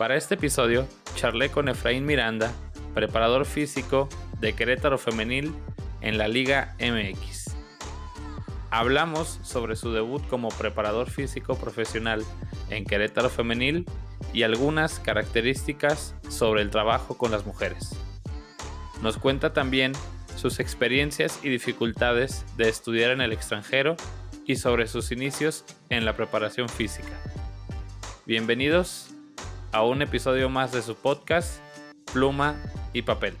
Para este episodio, charlé con Efraín Miranda, preparador físico de Querétaro Femenil en la Liga MX. Hablamos sobre su debut como preparador físico profesional en Querétaro Femenil y algunas características sobre el trabajo con las mujeres. Nos cuenta también sus experiencias y dificultades de estudiar en el extranjero y sobre sus inicios en la preparación física. Bienvenidos a un episodio más de su podcast Pluma y Papel.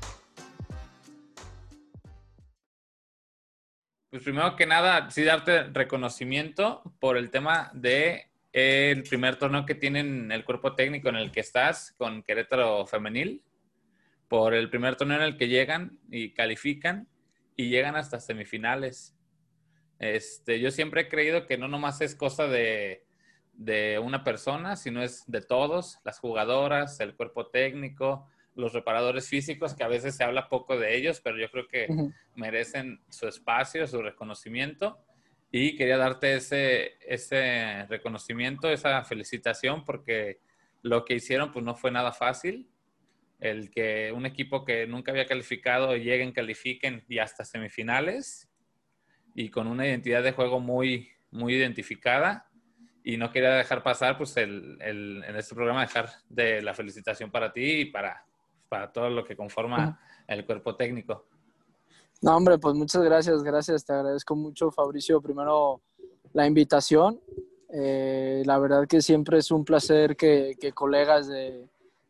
Pues primero que nada, sí darte reconocimiento por el tema de el primer torneo que tienen el cuerpo técnico en el que estás con Querétaro Femenil, por el primer torneo en el que llegan y califican y llegan hasta semifinales. Este, yo siempre he creído que no nomás es cosa de, de una persona, sino es de todos, las jugadoras, el cuerpo técnico, los reparadores físicos, que a veces se habla poco de ellos, pero yo creo que merecen su espacio, su reconocimiento. Y quería darte ese, ese reconocimiento, esa felicitación, porque lo que hicieron pues no fue nada fácil. El que un equipo que nunca había calificado lleguen, califiquen y hasta semifinales y con una identidad de juego muy, muy identificada. Y no quería dejar pasar, pues, el, el, en este programa, dejar de la felicitación para ti y para, para todo lo que conforma el cuerpo técnico. No, hombre, pues muchas gracias, gracias. Te agradezco mucho, Fabricio, primero la invitación. Eh, la verdad que siempre es un placer que, que colegas de,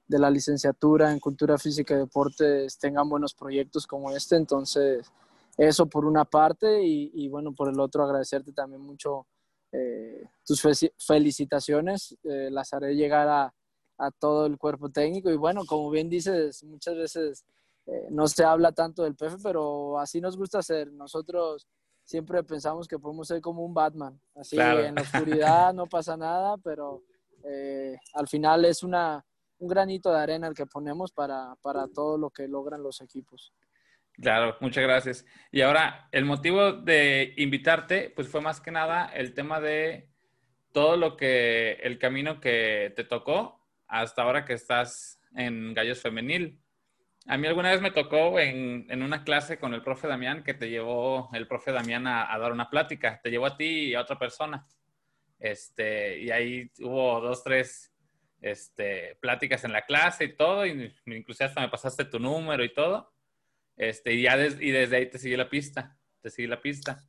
de, la licenciatura en Cultura Física y Deportes tengan buenos proyectos como este. Entonces, eso por una parte y, y bueno, por el otro agradecerte también mucho eh, tus felicitaciones. Eh, las haré llegar a, a todo el cuerpo técnico. Y bueno, como bien dices, muchas veces eh, no se habla tanto del PF, pero así nos gusta ser. Nosotros siempre pensamos que podemos ser como un Batman. Así en la oscuridad no pasa nada, pero eh, al final es una, un granito de arena el que ponemos para, para todo lo que logran los equipos. Claro, muchas gracias. Y ahora, el motivo de invitarte, pues fue más que nada el tema de todo lo que, el camino que te tocó hasta ahora que estás en Gallos Femenil. A mí alguna vez me tocó en, en, una clase con el profe Damián que te llevó el profe Damián a, dar una plática. Te llevó a ti y a otra persona. Este, y ahí hubo dos, tres este, pláticas en la clase y todo. Y incluso hasta me pasaste tu número y todo. Este, y, ya des, y desde ahí te seguí la pista. Te seguí la pista.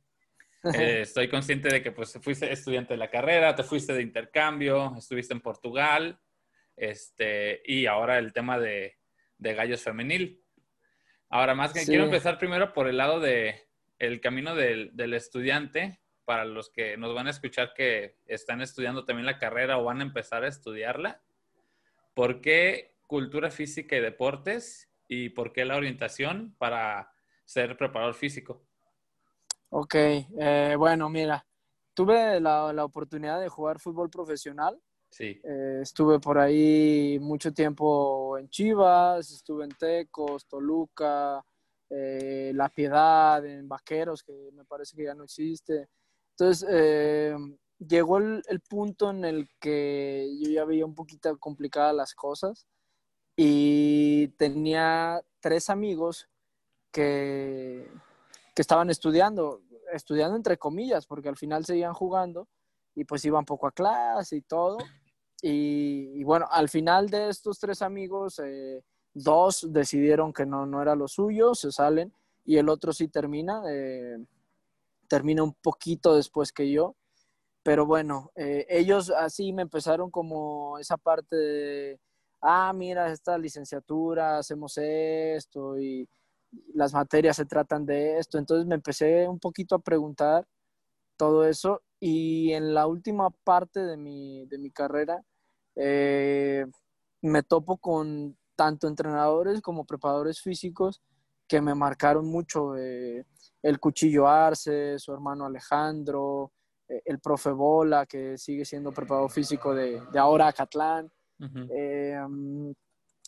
Eh, estoy consciente de que pues fuiste estudiante de la carrera, te fuiste de intercambio, estuviste en Portugal este, y ahora el tema de, de gallos femenil. Ahora, más que sí. quiero empezar primero por el lado de el camino del, del, estudiante, para los que nos van a escuchar que están estudiando también la carrera o van a empezar a estudiarla. ¿Por qué cultura física y deportes? ¿Y por qué la orientación para ser preparador físico? Ok, eh, bueno, mira, tuve la, la oportunidad de jugar fútbol profesional Sí. Eh, estuve por ahí mucho tiempo en Chivas, estuve en Tecos, Toluca, eh, La Piedad, en Vaqueros, que me parece que ya no existe. Entonces, eh, llegó el, el, punto en el que yo ya veía un poquito complicadas las cosas y tenía tres amigos que, que estaban estudiando, estudiando entre comillas, porque al final seguían jugando y pues iban poco a clase y todo. Y, bueno, al final de estos tres amigos, eh, dos decidieron que no, no era lo suyo, se salen, y el otro sí termina, eh, termina un poquito después que yo. Pero bueno, eh, ellos así me empezaron como esa parte de, ah, mira, esta licenciatura, hacemos esto y las materias se tratan de esto. Entonces me empecé un poquito a preguntar todo eso y en la última parte de mi, de mi carrera eh, me topo con tanto entrenadores como preparadores físicos que me marcaron mucho. Eh, el Cuchillo Arce, su hermano Alejandro, eh, el profe Bola, que sigue siendo preparador físico de, de ahora Acatlán. Uh -huh.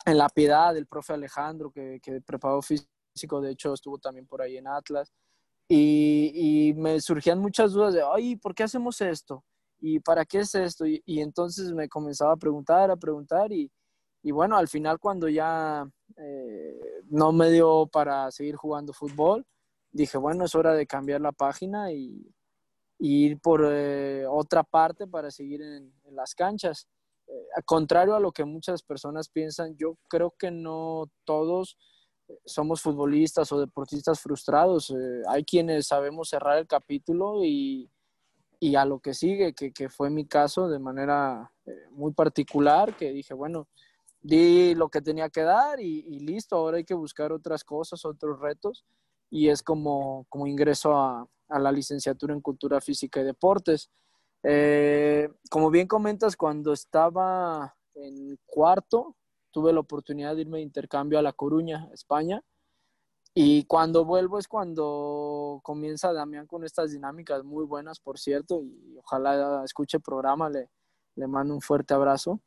en La Piedad, el profe Alejandro, que, que preparador físico, de hecho, estuvo también por ahí en Atlas. Y, y me surgían muchas dudas de, ay, ¿por qué hacemos esto? ¿y para qué es esto? Y, y, entonces me comenzaba a preguntar, a preguntar y, y bueno, al final cuando ya eh, no me dio para seguir jugando fútbol, dije, bueno, es hora de cambiar la página y, ir por eh, otra parte para seguir en, las canchas. Eh, contrario a lo que muchas personas piensan, yo creo que no todos somos futbolistas o deportistas frustrados. hay quienes sabemos cerrar el capítulo y, y a lo que sigue, que, que, fue mi caso de manera muy particular, que dije, bueno, di lo que tenía que dar y, listo, ahora hay que buscar otras cosas, otros retos y es como, como ingreso a, a la licenciatura en Cultura Física y Deportes. Eh, como bien comentas, cuando estaba en cuarto, tuve la oportunidad de irme de intercambio a La Coruña, España. Y cuando vuelvo es cuando comienza Damián con estas dinámicas muy buenas, por cierto, y ojalá escuche el programa, le, le mando un fuerte abrazo.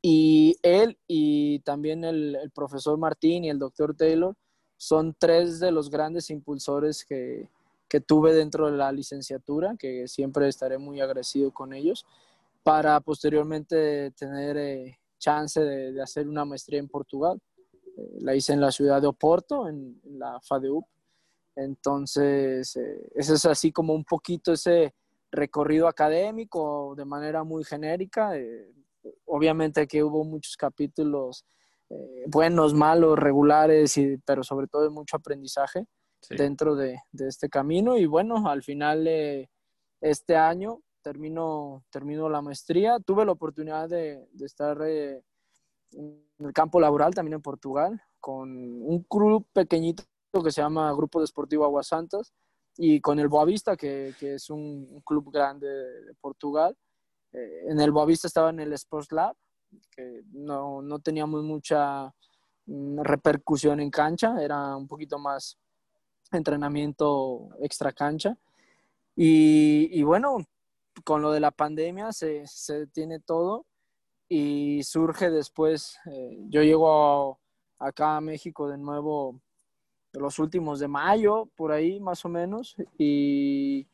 Y él y también el, profesor Martín y el doctor Taylor son tres de los grandes impulsores que, que tuve dentro de la licenciatura, que siempre estaré muy agradecido con ellos, para posteriormente tener eh, chance de, hacer una maestría en Portugal. Eh, la hice en la ciudad de Oporto, en, la FADEUP. Entonces, eh, es así como un poquito ese recorrido académico de manera muy genérica obviamente que hubo muchos capítulos eh, buenos, malos, regulares, pero sobre todo mucho aprendizaje dentro de, este camino. Y bueno, al final de este año termino, termino la maestría. Tuve la oportunidad de, estar eh, en el campo laboral también en Portugal con un club pequeñito que se llama Grupo Deportivo Aguas Santas y con el Boavista, que, que es un, club grande de Portugal. Eh, en el Boavista estaba en el Sports Lab, que no, no teníamos mucha mm, repercusión en cancha, era un poquito más entrenamiento extra cancha. Y, bueno, con lo de la pandemia se, se detiene todo y surge después, eh, yo llego acá a México de nuevo los últimos de mayo, por ahí más o menos, y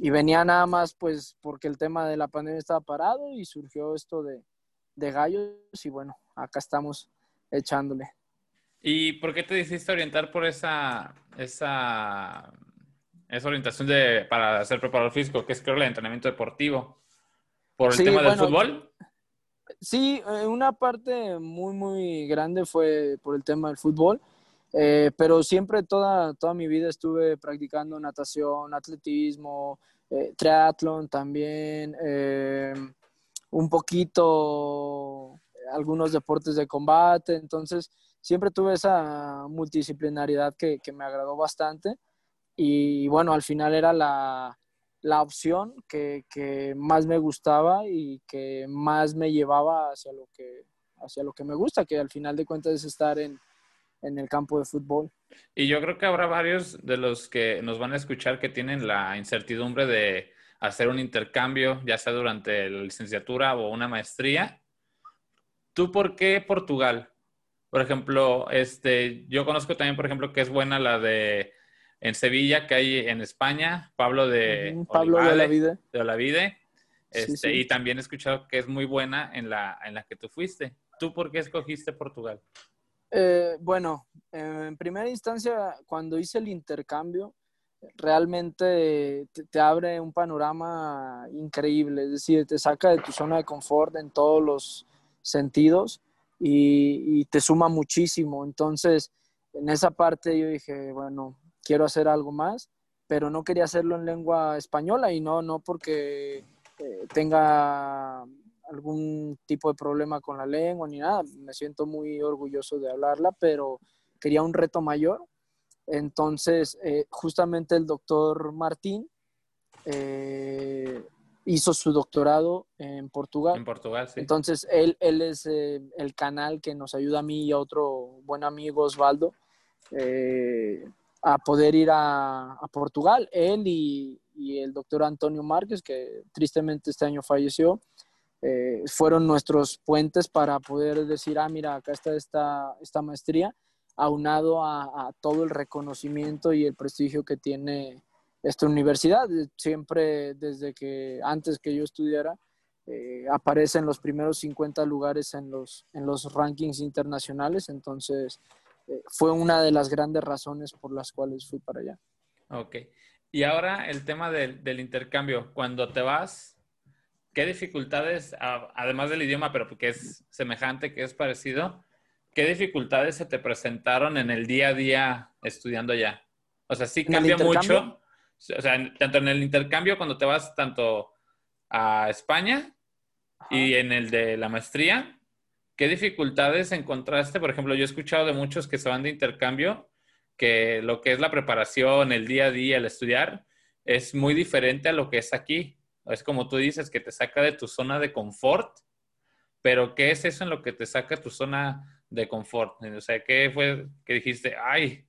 y venía nada más pues porque el tema de la pandemia estaba parado y surgió esto de, de gallos y bueno, acá estamos echándole. ¿Y por qué te decidiste orientar por esa, esa, esa orientación de, para ser preparador físico, que es creo el entrenamiento deportivo? ¿Por el tema del fútbol? Sí, eh, una parte muy, muy grande fue por el tema del fútbol. Eh, pero siempre toda, toda mi vida estuve practicando natación, atletismo, eh, triatlón también, eh, un poquito algunos deportes de combate, entonces siempre tuve esa multidisciplinaridad que, que me agradó bastante y bueno, al final era la, la opción que, que, más me gustaba y que más me llevaba hacia lo que, hacia lo que me gusta, que al final de cuentas es estar en, en el campo de fútbol. Y yo creo que habrá varios de los que nos van a escuchar que tienen la incertidumbre de hacer un intercambio, ya sea durante la licenciatura o una maestría. ¿Tú por qué Portugal? Por ejemplo, este, yo conozco también, por ejemplo, que es buena la de en Sevilla, que hay en España, Pablo de Pablo de Olavide. De Olavide. Este, Y también he escuchado que es muy buena en la, en la que tú fuiste. ¿Tú por qué escogiste Portugal? Eh, bueno, en primera instancia, cuando hice el intercambio, realmente te, abre un panorama increíble, es decir, te saca de tu zona de confort en todos los sentidos y, te suma muchísimo. Entonces, en esa parte yo dije, bueno, quiero hacer algo más, pero no quería hacerlo en lengua española y no, no porque eh, tenga algún tipo de problema con la lengua ni nada. Me siento muy orgulloso de hablarla, pero quería un reto mayor. Entonces, eh, justamente el doctor Martín eh, hizo su doctorado en Portugal. En Portugal, sí. Entonces, él, él es eh, el canal que nos ayuda a mí y a otro buen amigo Osvaldo a poder ir a, a Portugal. Él y, y el doctor Antonio Márquez, que tristemente este año falleció, eh, fueron nuestros puentes para poder decir, ah, mira, acá está esta, esta maestría, aunado a, todo el reconocimiento y el prestigio que tiene esta universidad. Siempre desde que antes que yo estudiara, eh, aparece en los primeros 50 lugares en los, en los rankings internacionales, entonces eh, fue una de las grandes razones por las cuales fui para allá. Ok. Y ahora el tema del, del intercambio. Cuando te vas, ¿qué dificultades, además del idioma, pero que es semejante, que es parecido, qué dificultades se te presentaron en el día a día estudiando allá? O sea, sí cambia mucho. O sea, tanto en el intercambio cuando te vas tanto a España y en el de la maestría, ¿qué dificultades encontraste? Por ejemplo, yo he escuchado de muchos que se van de intercambio que lo que es la preparación, el día a día, el estudiar, es muy diferente a lo que es aquí. Es como tú dices, que te saca de tu zona de confort, pero ¿qué es eso en lo que te saca tu zona de confort? O sea, ¿qué fue que dijiste, ay,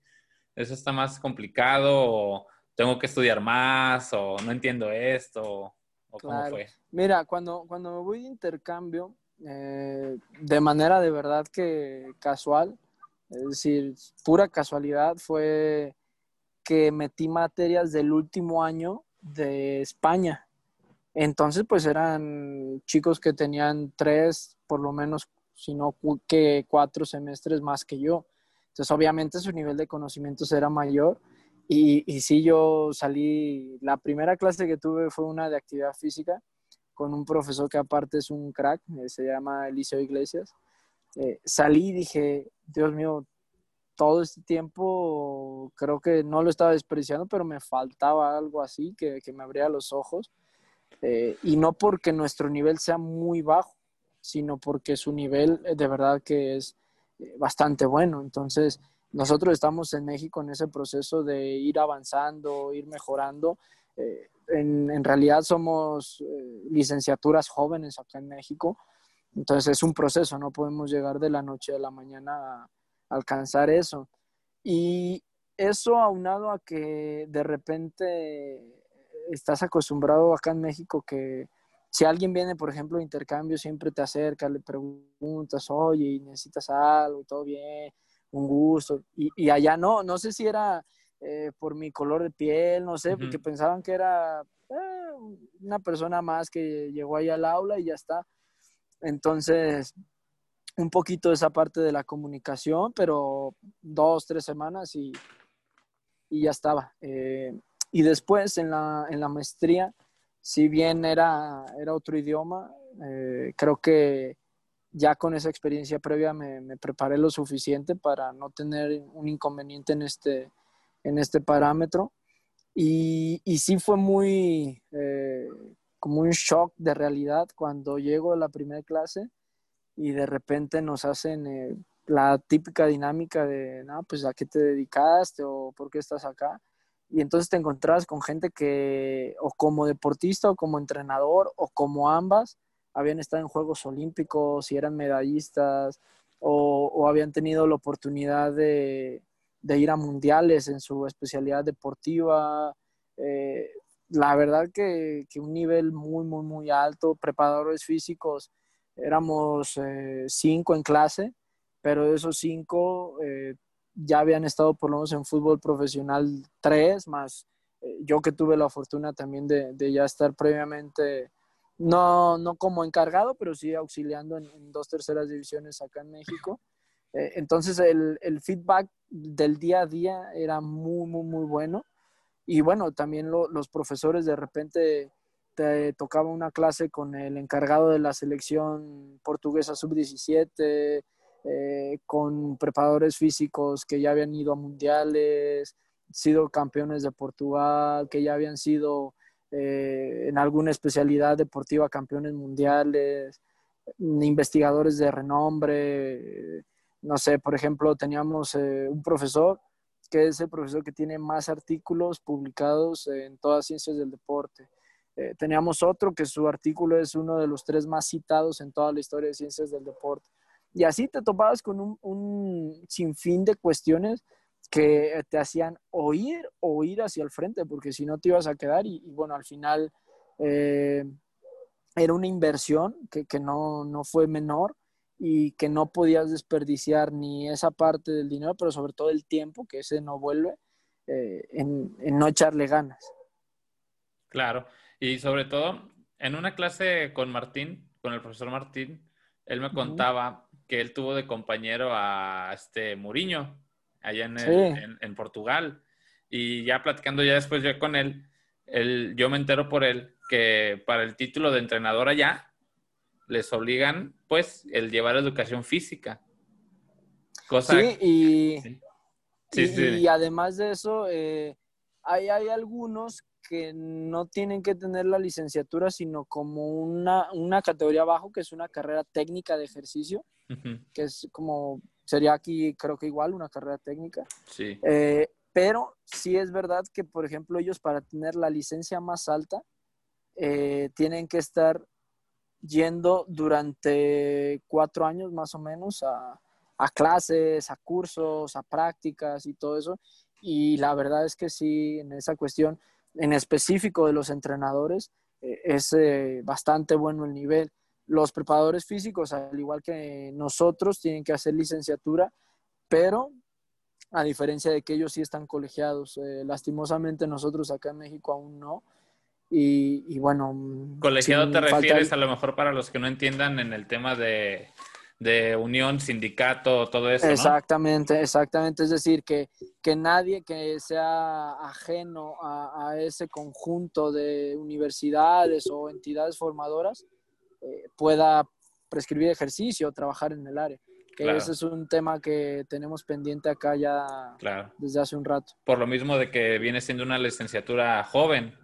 eso está más complicado, o tengo que estudiar más, o no entiendo esto, o cómo fue? Mira, cuando, cuando me voy de intercambio, eh, de manera de verdad que casual, es decir, pura casualidad fue que metí materias del último año de España. Entonces, pues eran chicos que tenían tres, por lo menos, si no que cuatro semestres más que yo. Entonces, obviamente su nivel de conocimientos era mayor. Y, y sí, yo salí, la primera clase que tuve fue una de actividad física con un profesor que aparte es un crack, eh, se llama Eliseo Iglesias. Eh, salí y dije, Dios mío, todo este tiempo creo que no lo estaba despreciando, pero me faltaba algo así que, que me abría los ojos. Eh, y no porque nuestro nivel sea muy bajo, sino porque su nivel de verdad que es bastante bueno. Entonces, nosotros estamos en México en ese proceso de ir avanzando, ir mejorando. Eh, en, en, realidad somos licenciaturas jóvenes acá en México entonces es un proceso, no podemos llegar de la noche a la mañana a alcanzar eso. Y eso aunado a que de repente estás acostumbrado acá en México que si alguien viene, por ejemplo, a intercambio, siempre te acerca, le preguntas, oye, necesitas algo, todo bien, un gusto. Y, allá no, no sé si era eh, por mi color de piel, no sé, porque pensaban que era eh, una persona más que llegó ahí al aula y ya está. Entonces, un poquito esa parte de la comunicación, pero dos, tres semanas y, y ya estaba. Eh, y después en la, en la maestría, si bien era, era otro idioma, eh, creo que ya con esa experiencia previa me, preparé lo suficiente para no tener un inconveniente en este, en este parámetro. Y, y sí fue muy, eh, como un shock de realidad cuando llego a la primera clase y de repente nos hacen eh, la típica dinámica de, no, pues a qué te dedicaste o por qué estás acá. Y entonces te encontrás con gente que o como deportista o como entrenador o como ambas habían estado en Juegos Olímpicos y eran medallistas o, o habían tenido la oportunidad de, de, ir a mundiales en su especialidad deportiva. Eh, la verdad que, que, un nivel muy, muy, muy alto, preparadores físicos, éramos eh, cinco en clase, pero de esos cinco eh, ya habían estado por lo menos en fútbol profesional tres, más eh, yo que tuve la fortuna también de, de, ya estar previamente, no, no como encargado, pero sí auxiliando en, dos terceras divisiones acá en México. entonces el, el feedback del día a día era muy, muy, muy bueno y bueno, también los profesores de repente te tocaba una clase con el encargado de la selección portuguesa sub-17, eh, con preparadores físicos que ya habían ido a mundiales, sido campeones de Portugal, que ya habían sido eh, en alguna especialidad deportiva campeones mundiales, investigadores de renombre. No sé, por ejemplo, teníamos eh, un profesor que es el profesor que tiene más artículos publicados en todas ciencias del deporte. Eh, teníamos otro que su artículo es uno de los tres más citados en toda la historia de ciencias del deporte. Y así te topabas con un, un sinfín de cuestiones que te hacían oír o ir hacia el frente, porque si no te ibas a quedar y, y bueno, al final eh, era una inversión que, que no, no, fue menor y que no podías desperdiciar ni esa parte del dinero, pero sobre todo el tiempo, que ese no vuelve, eh, en, en, no echarle ganas. Claro, y sobre todo, en una clase con Martín, con el profesor Martín, él me contaba que él tuvo de compañero a este Muriño, allá en, en, Portugal. Y ya platicando ya después yo con él, él, yo me entero por él que para el título de entrenador allá les obligan pues el llevar educación física. Cosa sí, y, y, además de eso, eh, hay, hay algunos que no tienen que tener la licenciatura, sino como una, una categoría abajo, que es una carrera técnica de ejercicio, que es como, sería aquí creo que igual una carrera técnica. Sí. Eh, pero sí es verdad que, por ejemplo, ellos para tener la licencia más alta, eh, tienen que estar yendo durante cuatro años más o menos a, a clases, a cursos, a prácticas y todo eso. Y la verdad es que sí, en esa cuestión, en específico de los entrenadores, eh, es eh, bastante bueno el nivel. Los preparadores físicos, al igual que nosotros, tienen que hacer licenciatura, pero a diferencia de que ellos sí están colegiados. Eh, lastimosamente nosotros acá en México aún no. Y, bueno... Colegiado te refieres a lo mejor para los que no entiendan en el tema de de unión, sindicato, todo eso. Exactamente, exactamente. Es decir, que, que nadie que sea ajeno a, ese conjunto de universidades o entidades formadoras eh, pueda prescribir ejercicio trabajar en el área. Que ese es un tema que tenemos pendiente acá ya desde hace un rato. Por lo mismo de que viene siendo una licenciatura joven.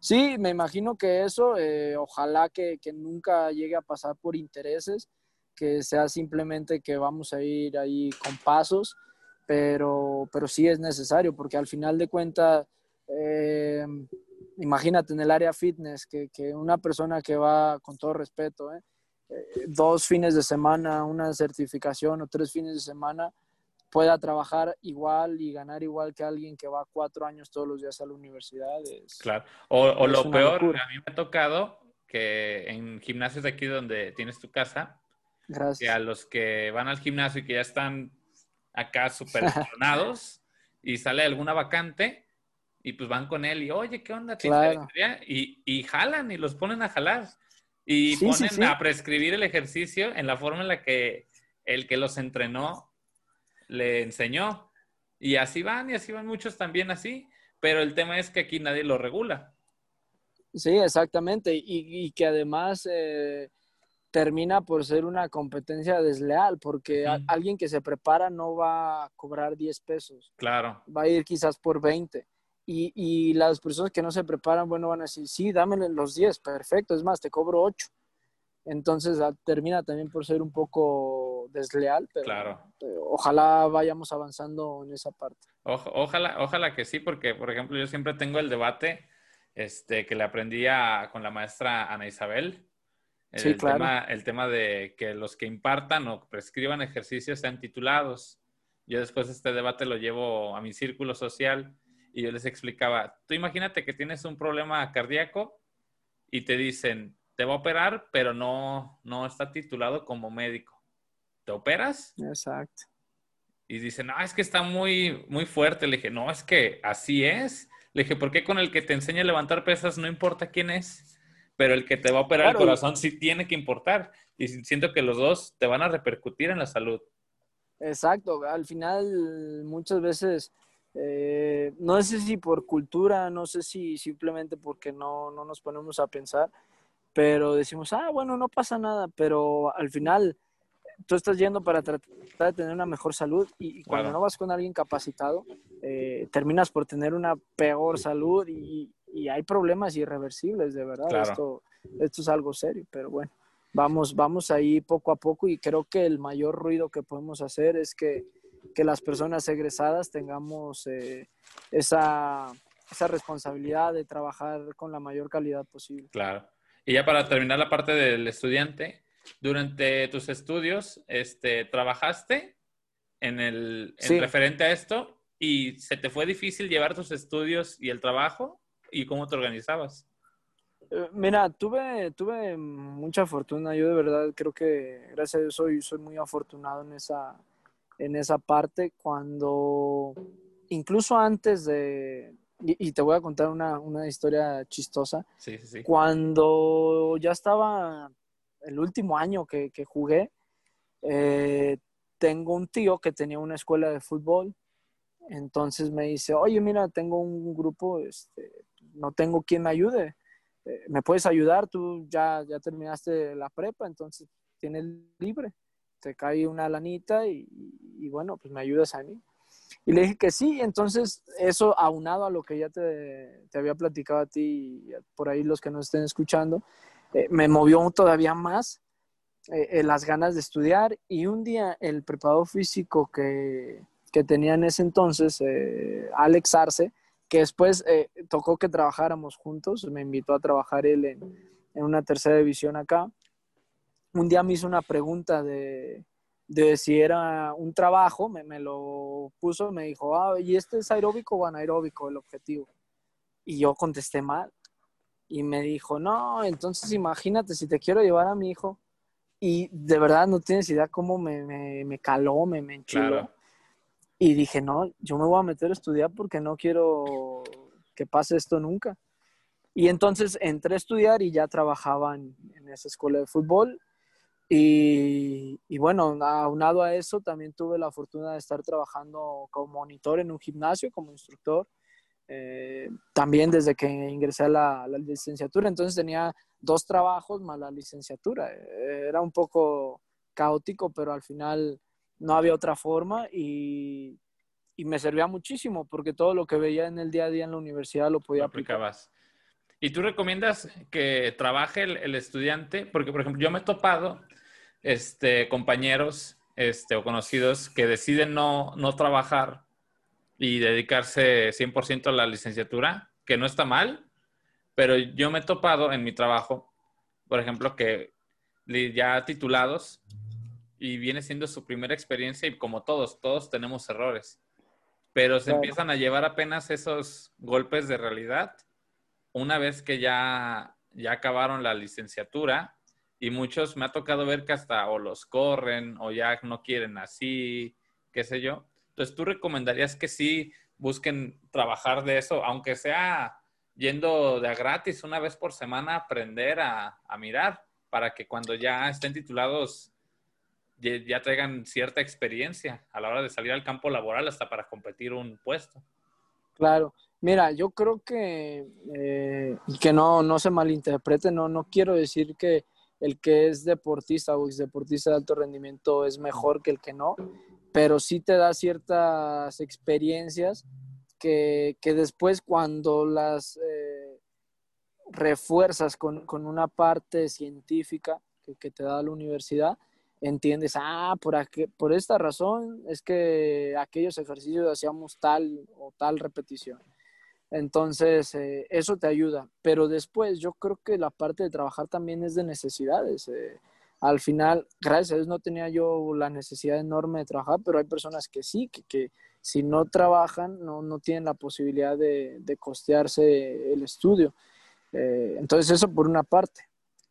Sí, me imagino que eso, eh, ojalá que, que, nunca llegue a pasar por intereses, que sea simplemente que vamos a ir ahí con pasos, pero, pero sí es necesario, porque al final de cuentas, eh, imagínate en el área fitness, que, que, una persona que va, con todo respeto, ¿eh? Eh, dos fines de semana, una certificación o tres fines de semana, pueda trabajar igual y ganar igual que alguien que va cuatro años todos los días a la universidad. claro. O, o lo peor, a mí me ha tocado que en gimnasios de aquí donde tienes tu casa, Gracias. a los que van al gimnasio y que ya están acá súper y sale alguna vacante y pues van con él y, oye, ¿qué onda? Y, y, jalan y los ponen a jalar y ponen a prescribir el ejercicio en la forma en la que el que los entrenó le enseñó. Y así van y así van muchos también así, pero el tema es que aquí nadie lo regula. Sí, exactamente. Y, y que además... Eh termina por ser una competencia desleal, porque alguien que se prepara no va a cobrar 10 pesos. Claro. Va a ir quizás por 20. Y, y las personas que no se preparan, bueno, van a decir, sí, dame los 10, perfecto, es más, te cobro 8. Entonces ah, termina también por ser un poco desleal, pero claro. Ojalá vayamos avanzando en esa parte. ojalá, ojalá que sí, porque, por ejemplo, yo siempre tengo el debate este, que le aprendí con la maestra Ana Isabel, el, tema, el tema de que los que impartan o prescriban ejercicios sean titulados. Yo después este debate lo llevo a mi círculo social y yo les explicaba, tú imagínate que tienes un problema cardíaco y te dicen, te va a operar, pero no, no está titulado como médico. ¿Te operas? Exacto. Y dicen, no, es que está muy, muy fuerte. Le dije, no, es que así es. Le dije, ¿por qué con el que te enseña a levantar pesas no importa quién es? pero el que te va a operar el corazón sí tiene que importar. Y siento que los dos te van a repercutir en la salud. Exacto, al final muchas veces, eh, no sé si por cultura, no sé si simplemente porque no, no nos ponemos a pensar, pero decimos, ah, bueno, no pasa nada, pero al final tú estás yendo para tratar de tener una mejor salud y, cuando no vas con alguien capacitado, eh, terminas por tener una peor salud y, y hay problemas irreversibles, de verdad. Esto, esto es algo serio, pero bueno, vamos, vamos ahí poco a poco y creo que el mayor ruido que podemos hacer es que, que las personas egresadas tengamos eh, esa, esa responsabilidad de trabajar con la mayor calidad posible. Claro. Y ya para terminar la parte del estudiante, durante tus estudios, este, ¿trabajaste en el en referente a esto y se te fue difícil llevar tus estudios y el trabajo? ¿Y cómo te organizabas? Eh, mira, tuve, tuve mucha fortuna. Yo de verdad creo que, gracias a Dios, soy, soy muy afortunado en esa, en esa parte. Cuando, incluso antes de, y, te voy a contar una, historia chistosa. Sí, sí, sí. Cuando ya estaba el último año que, jugué, eh, tengo un tío que tenía una escuela de fútbol. Entonces me dice, oye, mira, tengo un grupo, este, no tengo quien me ayude. Eh, ¿Me puedes ayudar? Tú ya, ya terminaste la prepa, entonces tienes libre. Te cae una lanita y, bueno, pues me ayudas a mí. Y le dije que sí, entonces eso aunado a lo que ya te, te había platicado a ti y por ahí los que nos estén escuchando, eh, me movió todavía más eh, eh, las ganas de estudiar y un día el preparador físico que, que tenía en ese entonces, Alex Arce, que después tocó que trabajáramos juntos, me invitó a trabajar él en una tercera división acá, un día me hizo una pregunta de de si era un trabajo, me, me, lo puso, me dijo, ah, ¿y este es aeróbico o anaeróbico el objetivo? Y yo contesté mal. Y me dijo, no, entonces imagínate si te quiero llevar a mi hijo. Y de verdad no tienes idea cómo me, me, me caló, me, me enchiló. Y dije, no, yo me voy a meter a estudiar porque no quiero que pase esto nunca. Y entonces entré a estudiar y ya trabajaba en, en esa escuela de fútbol y, y, bueno, aunado a eso, también tuve la fortuna de estar trabajando como monitor en un gimnasio, como instructor, eh, también desde que ingresé a la, licenciatura. Entonces tenía dos trabajos más la licenciatura. Eh, era un poco caótico, pero al final no había otra forma y, y, me servía muchísimo porque todo lo que veía en el día a día en la universidad lo podía aplicar. ¿Y tú recomiendas que trabaje el, el, estudiante? Porque, por ejemplo, yo me he topado este, compañeros este, o conocidos que deciden no, no trabajar y dedicarse 100% a la licenciatura, que no está mal, pero yo me he topado en mi trabajo, por ejemplo, que ya titulados y viene siendo su primera experiencia y como todos, todos tenemos errores, pero se empiezan a llevar apenas esos golpes de realidad una vez que ya, ya acabaron la licenciatura y muchos me ha tocado ver que hasta o los corren o ya no quieren así, qué sé yo. Entonces, ¿tú recomendarías que sí busquen trabajar de eso, aunque sea yendo de a gratis una vez por semana, aprender a, mirar para que cuando ya estén titulados ya, traigan cierta experiencia a la hora de salir al campo laboral hasta para competir un puesto? Claro. Mira, yo creo que, eh, que no, no se malinterprete, no, no quiero decir que el que es deportista o es deportista de alto rendimiento es mejor que el que no, pero sí te da ciertas experiencias que, después cuando las eh, refuerzas con, una parte científica que, te da la universidad, entiendes, ah, por, por esta razón es que aquellos ejercicios hacíamos tal o tal repetición. Entonces, eh, eso te ayuda. Pero después, yo creo que la parte de trabajar también es de necesidades. Eh, al final, gracias a Dios no tenía yo la necesidad enorme de trabajar, pero hay personas que sí, que, si no trabajan, no, no, tienen la posibilidad de, costearse el estudio. Eh, entonces, eso por una parte.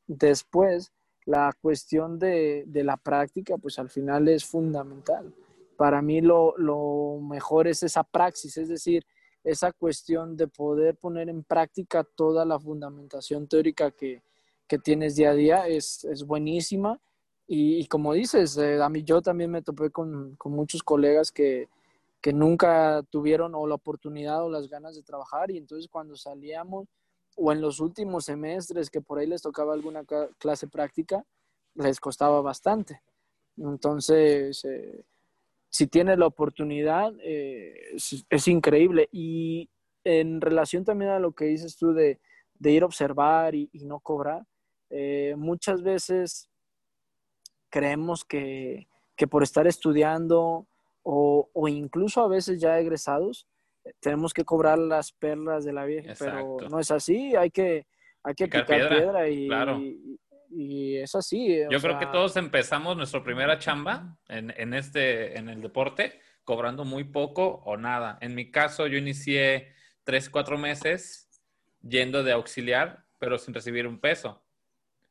Después, la cuestión de, de, la práctica, pues al final es fundamental. Para mí lo, lo mejor es esa praxis, es decir, esa cuestión de poder poner en práctica toda la fundamentación teórica que, tienes día a día es, buenísima. Y, como dices, eh, a mí yo también me topé con, muchos colegas que, nunca tuvieron o la oportunidad o las ganas de trabajar y entonces cuando salíamos o en los últimos semestres que por ahí les tocaba alguna clase práctica, les costaba bastante. Entonces, eh, si tienes la oportunidad, eh, es, increíble. Y en relación también a lo que dices tú de, ir a observar y, no cobrar, eh, muchas veces creemos que, por estar estudiando o, incluso a veces ya egresados, tenemos que cobrar las perlas de la vieja, pero no es así, hay que, hay que picar, piedra, y, y es así. Yo creo que todos empezamos nuestra primera chamba en, en, este, en el deporte cobrando muy poco o nada. En mi caso, yo inicié tres, cuatro meses yendo de auxiliar, pero sin recibir un peso.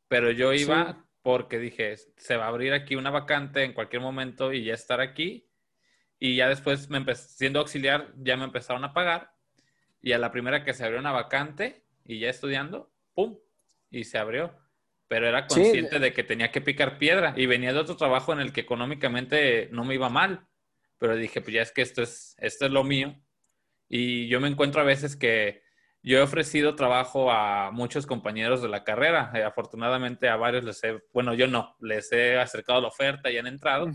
Pero yo iba porque dije, se va a abrir aquí una vacante en cualquier momento y ya estar aquí. Y ya después, me siendo auxiliar, ya me empezaron a pagar y a la primera que se abrió una vacante y ya estudiando, ¡pum! Y se abrió. Pero era consciente de que tenía que picar piedra y venía de otro trabajo en el que económicamente no me iba mal. Pero dije, pues ya es que esto es, esto es lo mío. Y yo me encuentro a veces que yo he ofrecido trabajo a muchos compañeros de la carrera. Eh, afortunadamente a varios les he, bueno, yo no, les he acercado la oferta y han entrado.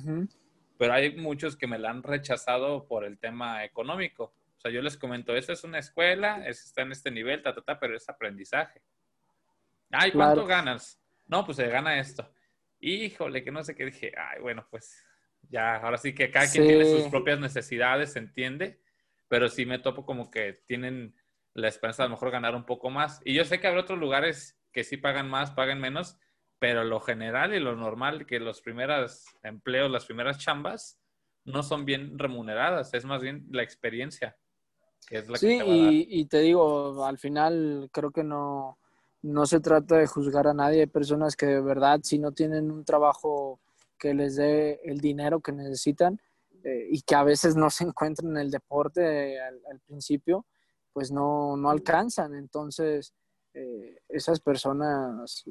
Pero hay muchos que me la han rechazado por el tema económico. O sea, yo les comento, esta es una escuela, está en este nivel, ta, ta, ta, pero es aprendizaje. Ay, ¿cuánto ganas? No, pues se gana esto. Híjole, que no sé qué dije. Ay, bueno, pues ya, ahora sí que cada quien tiene sus propias necesidades, se entiende, pero sí me topo como que tienen la esperanza de a lo mejor ganar un poco más. Y yo sé que habrá otros lugares que sí pagan más, pagan menos, pero lo general y lo normal, que los primeros empleos, las primeras chambas, no son bien remuneradas, es más bien la experiencia sí, y, te digo, al final creo que no, no se trata de juzgar a nadie. Hay personas que de verdad, si no tienen un trabajo que les dé el dinero que necesitan eh, y que a veces no se encuentran en el deporte al, principio, pues no, no alcanzan. Entonces, eh, esas personas,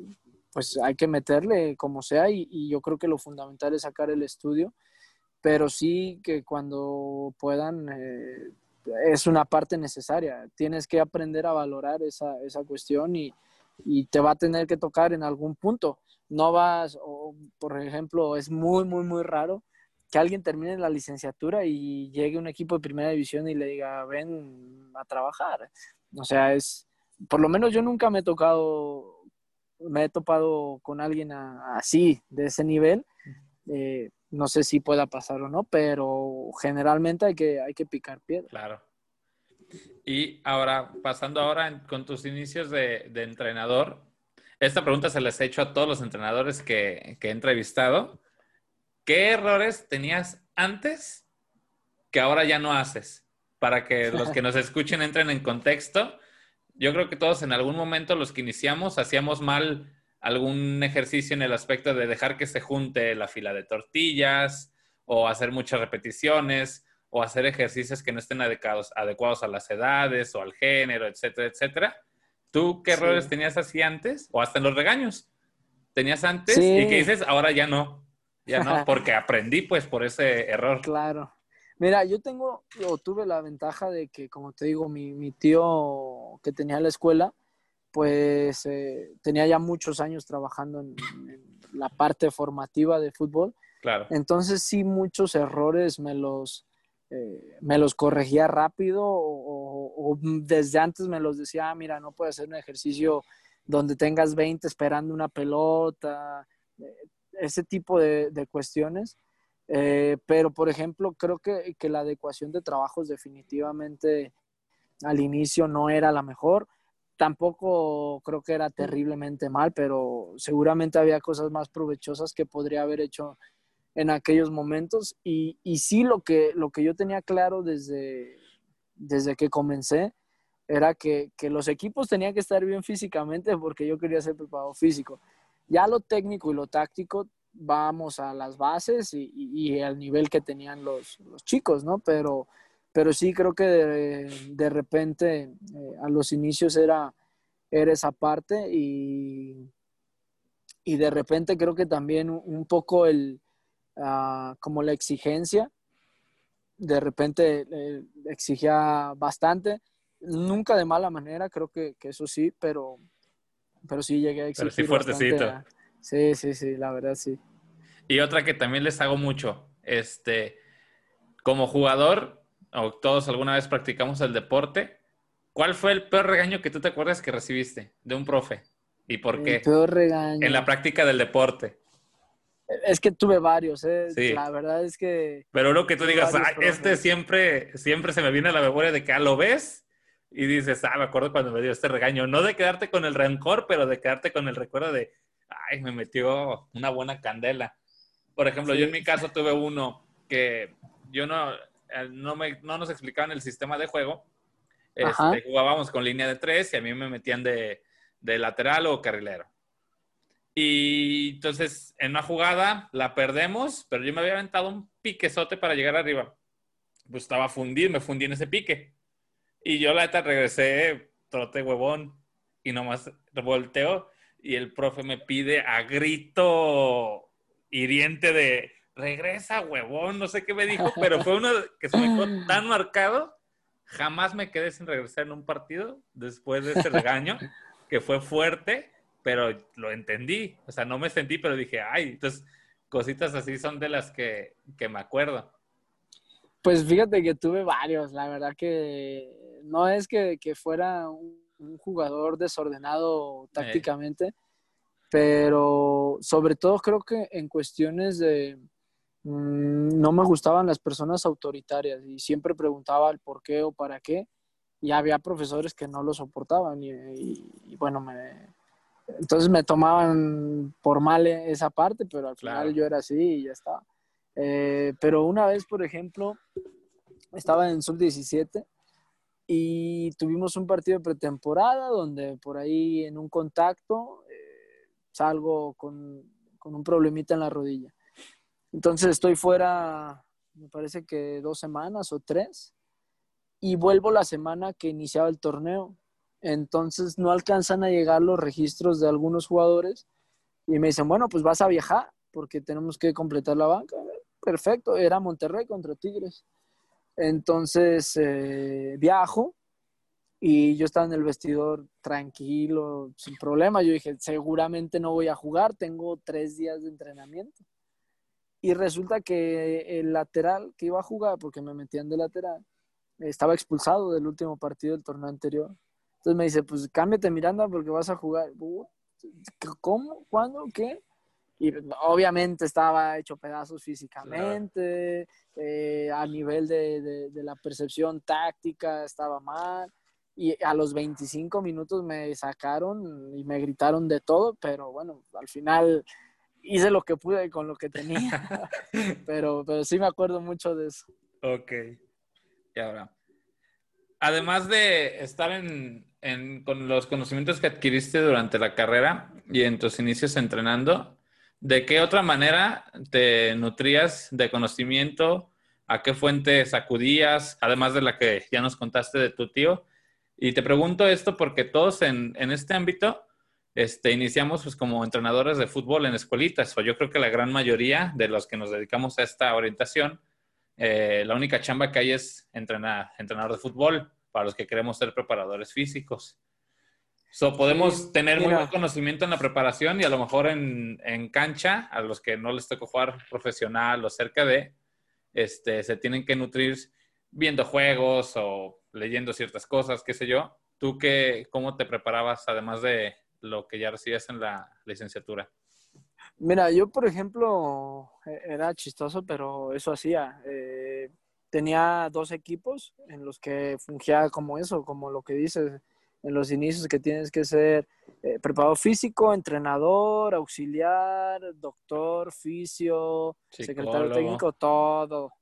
pues hay que meterle como sea y, y, yo creo que lo fundamental es sacar el estudio, pero sí que cuando puedan eh, es una parte necesaria. Tienes que aprender a valorar esa, esa cuestión y, y, te va a tener que tocar en algún punto. No vas, o, por ejemplo, es muy, muy, muy raro que alguien termine la licenciatura y llegue un equipo de primera división y le diga, ven a trabajar. O sea, es, por lo menos yo nunca me he tocado, me he topado con alguien así, de ese nivel. Eh, no sé si pueda pasar o no, pero generalmente hay que, hay que picar piedra. Claro. Y ahora, pasando ahora con tus inicios de, entrenador, esta pregunta se les he hecho a todos los entrenadores que, que he entrevistado. ¿Qué errores tenías antes que ahora ya no haces? Para que los que nos escuchen entren en contexto. Yo creo que todos en algún momento, los que iniciamos, hacíamos mal algún ejercicio en el aspecto de dejar que se junte la fila de tortillas o hacer muchas repeticiones o hacer ejercicios que no estén adecuados, adecuados a las edades o al género, etcétera, etcétera. ¿Tú qué errores tenías así antes o hasta en los regaños? ¿Tenías antes y qué dices ahora ya no? Ya no, porque aprendí pues por ese error. Claro. Mira, yo tengo o tuve la ventaja de que, como te digo, mi, mi tío que tenía la escuela, pues eh, tenía ya muchos años trabajando en, la parte formativa de fútbol. Claro. Entonces sí, muchos errores me los, eh, me los corregía rápido o, desde antes me los decía, ah, mira, no puedes hacer un ejercicio donde tengas 20 esperando una pelota, eh, ese tipo de, cuestiones. pero, por ejemplo, creo que, que la adecuación de trabajos definitivamente al inicio no era la mejor tampoco creo que era terriblemente mal, pero seguramente había cosas más provechosas que podría haber hecho en aquellos momentos. Y, y sí, lo que, lo que yo tenía claro desde, desde que comencé era que, que, los equipos tenían que estar bien físicamente porque yo quería ser preparado físico. Ya lo técnico y lo táctico, vamos a las bases y, y, al nivel que tenían los, los chicos, ¿no? Pero pero sí creo que de, repente eh, a los inicios era, era esa parte y, y de repente creo que también un poco el, ah, como la exigencia, de repente eh, exigía bastante, nunca de mala manera, creo que, eso sí, pero, pero sí llegué a exigir. Pero sí fuertecito. sí, sí, sí, la verdad sí. Y otra que también les hago mucho, este, como jugador, o todos alguna vez practicamos el deporte, ¿cuál fue el peor regaño que tú te acuerdas que recibiste de un profe? ¿Y por qué? Peor regaño. En la práctica del deporte. Es que tuve varios, ¿eh? Sí. La verdad es que... Pero uno que tú digas, este siempre, siempre se me viene a la memoria de que ah, lo ves y dices, ah, me acuerdo cuando me dio este regaño. No de quedarte con el rencor, pero de quedarte con el recuerdo de, ay, me metió una buena candela. Por ejemplo, yo en mi caso tuve uno que yo no, eh, no, me, no nos explicaban el sistema de juego. Este, jugábamos con línea de tres y a mí me metían de, de lateral o carrilero. Y entonces, en una jugada la perdemos, pero yo me había aventado un piquezote para llegar arriba. Pues estaba fundido, me fundí en ese pique. Y yo la neta regresé, trote huevón, y nomás volteo y el profe me pide a grito hiriente de regresa, huevón, no sé qué me dijo, pero fue uno que se me quedó tan marcado. Jamás me quedé sin regresar en un partido después de ese regaño, que fue fuerte, pero lo entendí. O sea, no me sentí, pero dije, ay, entonces cositas así son de las que, que me acuerdo. Pues fíjate que tuve varios, la verdad que no es que, que fuera un, jugador desordenado tácticamente, pero sobre todo creo que en cuestiones de, mm, no me gustaban las personas autoritarias y siempre preguntaba el por qué o para qué y había profesores que no lo soportaban y, y bueno, me, entonces me tomaban por mal esa parte, pero al final yo era así y ya estaba. Eh, pero una vez, por ejemplo, estaba en sub-17 y tuvimos un partido de pretemporada donde por ahí en un contacto eh, salgo con, con, un problemita en la rodilla. Entonces estoy fuera, me parece que dos semanas o tres, y vuelvo la semana que iniciaba el torneo. Entonces no alcanzan a llegar los registros de algunos jugadores y me dicen, bueno, pues vas a viajar porque tenemos que completar la banca. Perfecto, era Monterrey contra Tigres. Entonces eh, viajo y yo estaba en el vestidor tranquilo, sin problema. Yo dije, seguramente no voy a jugar, tengo tres días de entrenamiento. Y resulta que el lateral que iba a jugar, porque me metían de lateral, estaba expulsado del último partido del torneo anterior. Entonces me dice, pues cámbiate Miranda porque vas a jugar. ¿Cómo? ¿Cuándo? ¿Qué? Y obviamente estaba hecho pedazos físicamente, eh, a nivel de, de, la percepción táctica estaba mal. Y a los 25 minutos me sacaron y me gritaron de todo, pero bueno, al final hice lo que pude con lo que tenía. pero, pero sí me acuerdo mucho de eso. Ok. Y ahora, además de estar en, con los conocimientos que adquiriste durante la carrera y en tus inicios entrenando, ¿de qué otra manera te nutrías de conocimiento? ¿A qué fuentes acudías? Además de la que ya nos contaste de tu tío. Y te pregunto esto porque todos en, este ámbito este, iniciamos pues, como entrenadores de fútbol en escuelitas, o yo creo que la gran mayoría de los que nos dedicamos a esta orientación, eh, la única chamba que hay es entrenar, entrenador de fútbol para los que queremos ser preparadores físicos. So, podemos tener muy buen conocimiento en la preparación y a lo mejor en, en, cancha, a los que no les tocó jugar profesional o cerca de, este, se tienen que nutrir viendo juegos o leyendo ciertas cosas, qué sé yo. ¿Tú qué, cómo te preparabas además de lo que ya recibías en la licenciatura? Mira, yo por ejemplo e, era chistoso, pero eso hacía. Eh, tenía dos equipos en los que fungía como eso, como lo que dices en los inicios, que tienes que ser eh, preparado físico, entrenador, auxiliar, doctor, fisio, secretario técnico, todo.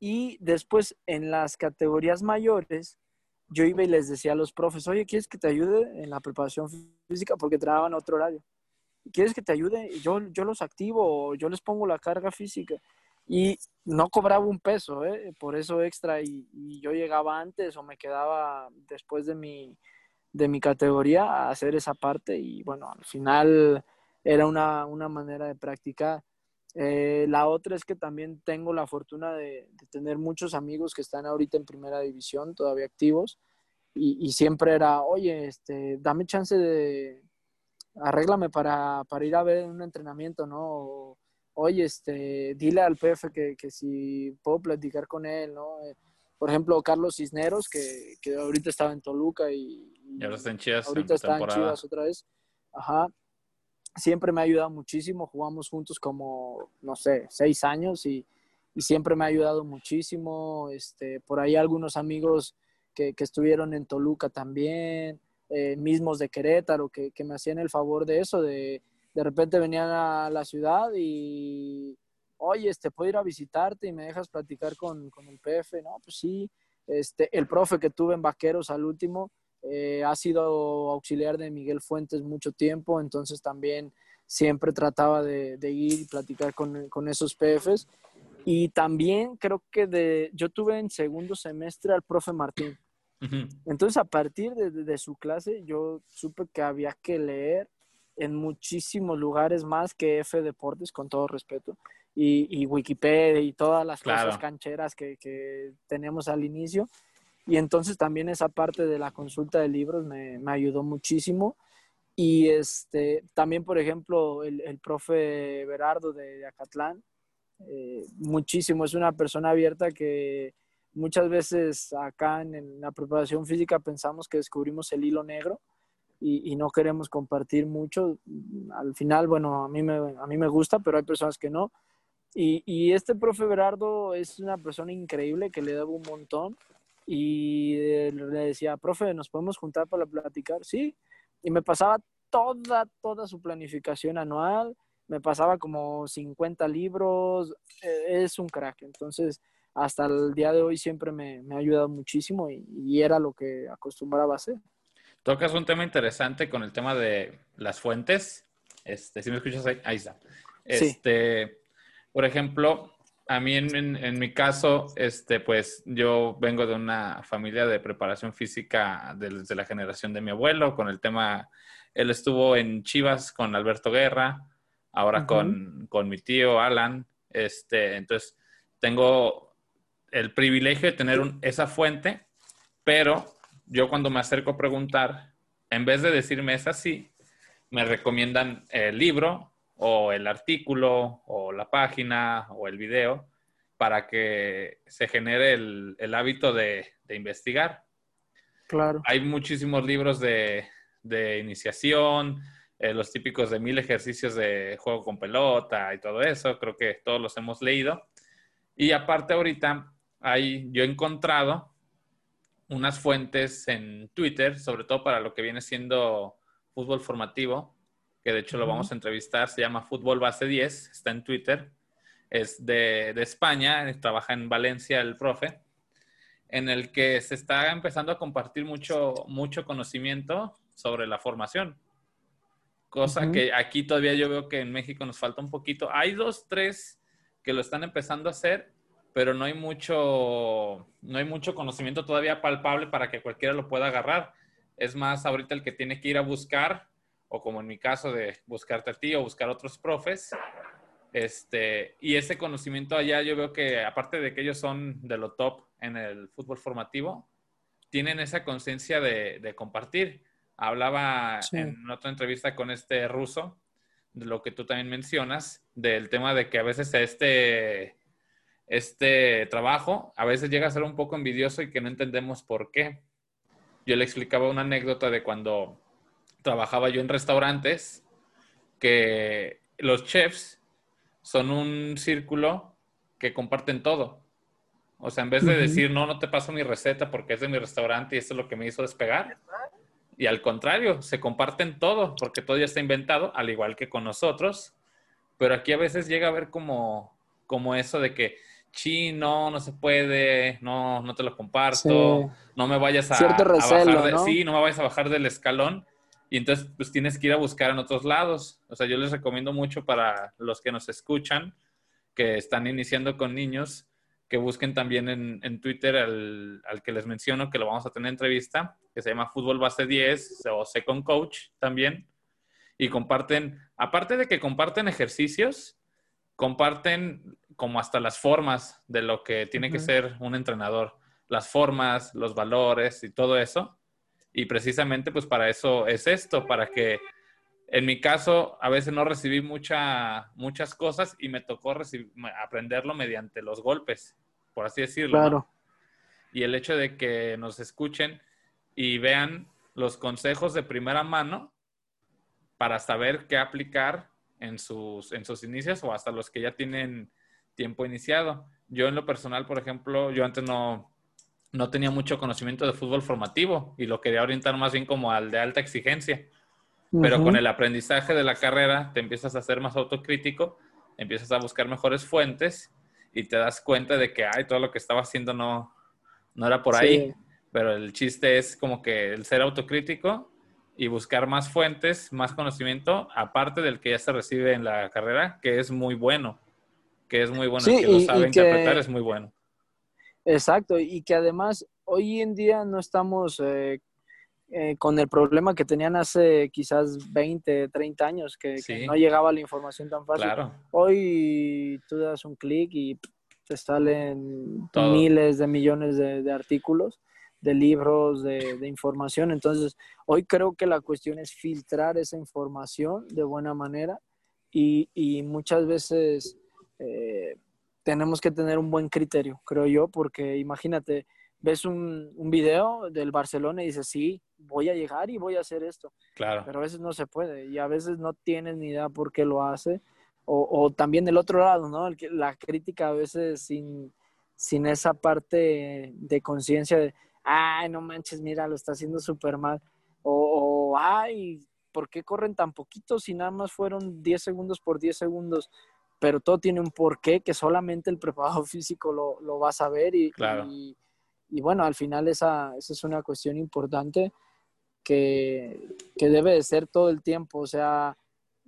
Y después en las categorías mayores, yo iba y les decía a los profes, oye, ¿quieres que te ayude en la preparación física? Porque trabajaban otro horario. ¿Quieres que te ayude? Yo, yo los activo, yo les pongo la carga física y no cobraba un peso, ¿eh? por eso extra y, yo llegaba antes o me quedaba después de mi, de mi categoría a hacer esa parte y bueno, al final era una, una manera de practicar. Eh, la otra es que también tengo la fortuna de, tener muchos amigos que están ahorita en primera división, todavía activos, y, y siempre era, oye, este, dame chance de, arréglame para, para ir a ver un entrenamiento, ¿no? oye, este, dile al PF que, que si puedo platicar con él, ¿no? Eh, por ejemplo, Carlos Cisneros, que, que ahorita estaba en Toluca y, ahora está en Chivas. Ahorita está en Chivas otra vez. Ajá. Siempre me ha ayudado muchísimo. Jugamos juntos como, no sé, seis años y, y siempre me ha ayudado muchísimo. Este, por ahí algunos amigos que, que estuvieron en Toluca también, eh, mismos de Querétaro, que, que me hacían el favor de eso, de, de repente venían a la ciudad y, oye, este, ¿puedo ir a visitarte y me dejas platicar con, con el PF? No, pues sí. Este, el profe que tuve en Vaqueros al último eh, ha sido auxiliar de Miguel Fuentes mucho tiempo, entonces también siempre trataba de, de ir y platicar con, con, esos PFs. Y también creo que de, yo tuve en segundo semestre al profe Martín. Entonces, a partir de, su clase, yo supe que había que leer en muchísimos lugares más que F Deportes, con todo respeto, y, Wikipedia y todas las cosas cancheras que, que, tenemos al inicio. Y entonces también esa parte de la consulta de libros me, me ayudó muchísimo. Y este, también, por ejemplo, el, el profe Berardo de, Acatlán, eh, muchísimo, es una persona abierta que muchas veces acá en, la preparación física pensamos que descubrimos el hilo negro y, y, no queremos compartir mucho. Al final, bueno, a mí me, a mí me gusta, pero hay personas que no. Y, y este profe Berardo es una persona increíble que le debo un montón y le decía, profe, ¿nos podemos juntar para platicar? Sí, y me pasaba toda, toda su planificación anual, me pasaba como 50 libros, e, es un crack, entonces hasta el día de hoy siempre me, me ha ayudado muchísimo y, era lo que acostumbraba a hacer. Tocas un tema interesante con el tema de las fuentes. Este, si me escuchas ahí, ahí está. Este, Por ejemplo, a mí en, en, mi caso, este, pues yo vengo de una familia de preparación física desde la generación de mi abuelo, con el tema, él estuvo en Chivas con Alberto Guerra, ahora con, con, mi tío Alan, este, entonces tengo el privilegio de tener esa fuente, pero yo cuando me acerco a preguntar, en vez de decirme es así, me recomiendan el libro o el artículo o la página o el video para que se genere el, hábito de, investigar. Claro. Hay muchísimos libros de, iniciación, eh, los típicos de mil ejercicios de juego con pelota y todo eso, creo que todos los hemos leído. Y aparte ahorita hay, yo he encontrado unas fuentes en Twitter, sobre todo para lo que viene siendo fútbol formativo, que de hecho lo vamos a entrevistar, se llama Fútbol Base 10, está en Twitter, es de, España, trabaja en Valencia el profe, en el que se está empezando a compartir mucho, mucho conocimiento sobre la formación. Cosa que aquí todavía yo veo que en México nos falta un poquito. Hay dos, tres que lo están empezando a hacer, pero no hay mucho, no hay mucho conocimiento todavía palpable para que cualquiera lo pueda agarrar. Es más, ahorita el que tiene que ir a buscar o como en mi caso de buscarte a ti o buscar otros profes. Este, y ese conocimiento allá yo veo que aparte de que ellos son de lo top en el fútbol formativo, tienen esa conciencia de, compartir. Hablaba en otra entrevista con este ruso, de lo que tú también mencionas, del tema de que a veces este, este trabajo a veces llega a ser un poco envidioso y que no entendemos por qué. Yo le explicaba una anécdota de cuando trabajaba yo en restaurantes que los chefs son un círculo que comparten todo. O sea, en vez de decir, no, no te paso mi receta porque es de mi restaurante y esto es lo que me hizo despegar. Y al contrario, se comparten todo porque todo ya está inventado, al igual que con nosotros. Pero aquí a veces llega a ver como, como eso de que, sí, no, no se puede, no, no te lo comparto, no me vayas a, bajar sí, no me vayas a bajar del escalón. Y entonces, pues tienes que ir a buscar en otros lados. O sea, yo les recomiendo mucho para los que nos escuchan, que están iniciando con niños, que busquen también en, Twitter al, que les menciono, que lo vamos a tener entrevista, que se llama Fútbol Base 10 o Second Coach también. Y comparten, aparte de que comparten ejercicios, comparten como hasta las formas de lo que tiene que ser un entrenador, las formas, los valores y todo eso. Y precisamente pues para eso es esto, para que en mi caso a veces no recibí mucha, muchas cosas y me tocó aprenderlo mediante los golpes, por así decirlo. Claro. Y el hecho de que nos escuchen y vean los consejos de primera mano para saber qué aplicar en sus, en sus inicios o hasta los que ya tienen tiempo iniciado. Yo en lo personal, por ejemplo, yo antes no, no tenía mucho conocimiento de fútbol formativo y lo quería orientar más bien como al de alta exigencia. Pero con el aprendizaje de la carrera te empiezas a ser más autocrítico, empiezas a buscar mejores fuentes y te das cuenta de que, ay, todo lo que estaba haciendo no, no era por ahí. Pero el chiste es como que el ser autocrítico y buscar más fuentes, más conocimiento, aparte del que ya se recibe en la carrera, que es muy bueno, que es muy bueno, el que lo sabe interpretar es muy bueno. Exacto, y que además hoy en día no estamos eh, eh, con el problema que tenían hace quizás 20, 30 años, que, no llegaba la información tan fácil. Hoy tú das un clic y te salen miles de millones de, artículos, de libros, de, información. Entonces, hoy creo que la cuestión es filtrar esa información de buena manera y, muchas veces eh, tenemos que tener un buen criterio, creo yo, porque imagínate, ves un, un, video del Barcelona y dices, sí, voy a llegar y voy a hacer esto. Claro. Pero a veces no se puede y a veces no tienes ni idea por qué lo hace. O, o también del otro lado, ¿no? La crítica a veces sin, sin esa parte de conciencia de, ay, no manches, mira, lo está haciendo súper mal. O, o, ay, ¿por qué corren tan poquito si nada más fueron 10 segundos por 10 segundos? Pero todo tiene un porqué que solamente el preparado físico lo, lo va a saber y, claro. y y bueno, al final esa, esa es una cuestión importante que, que, debe de ser todo el tiempo. O sea,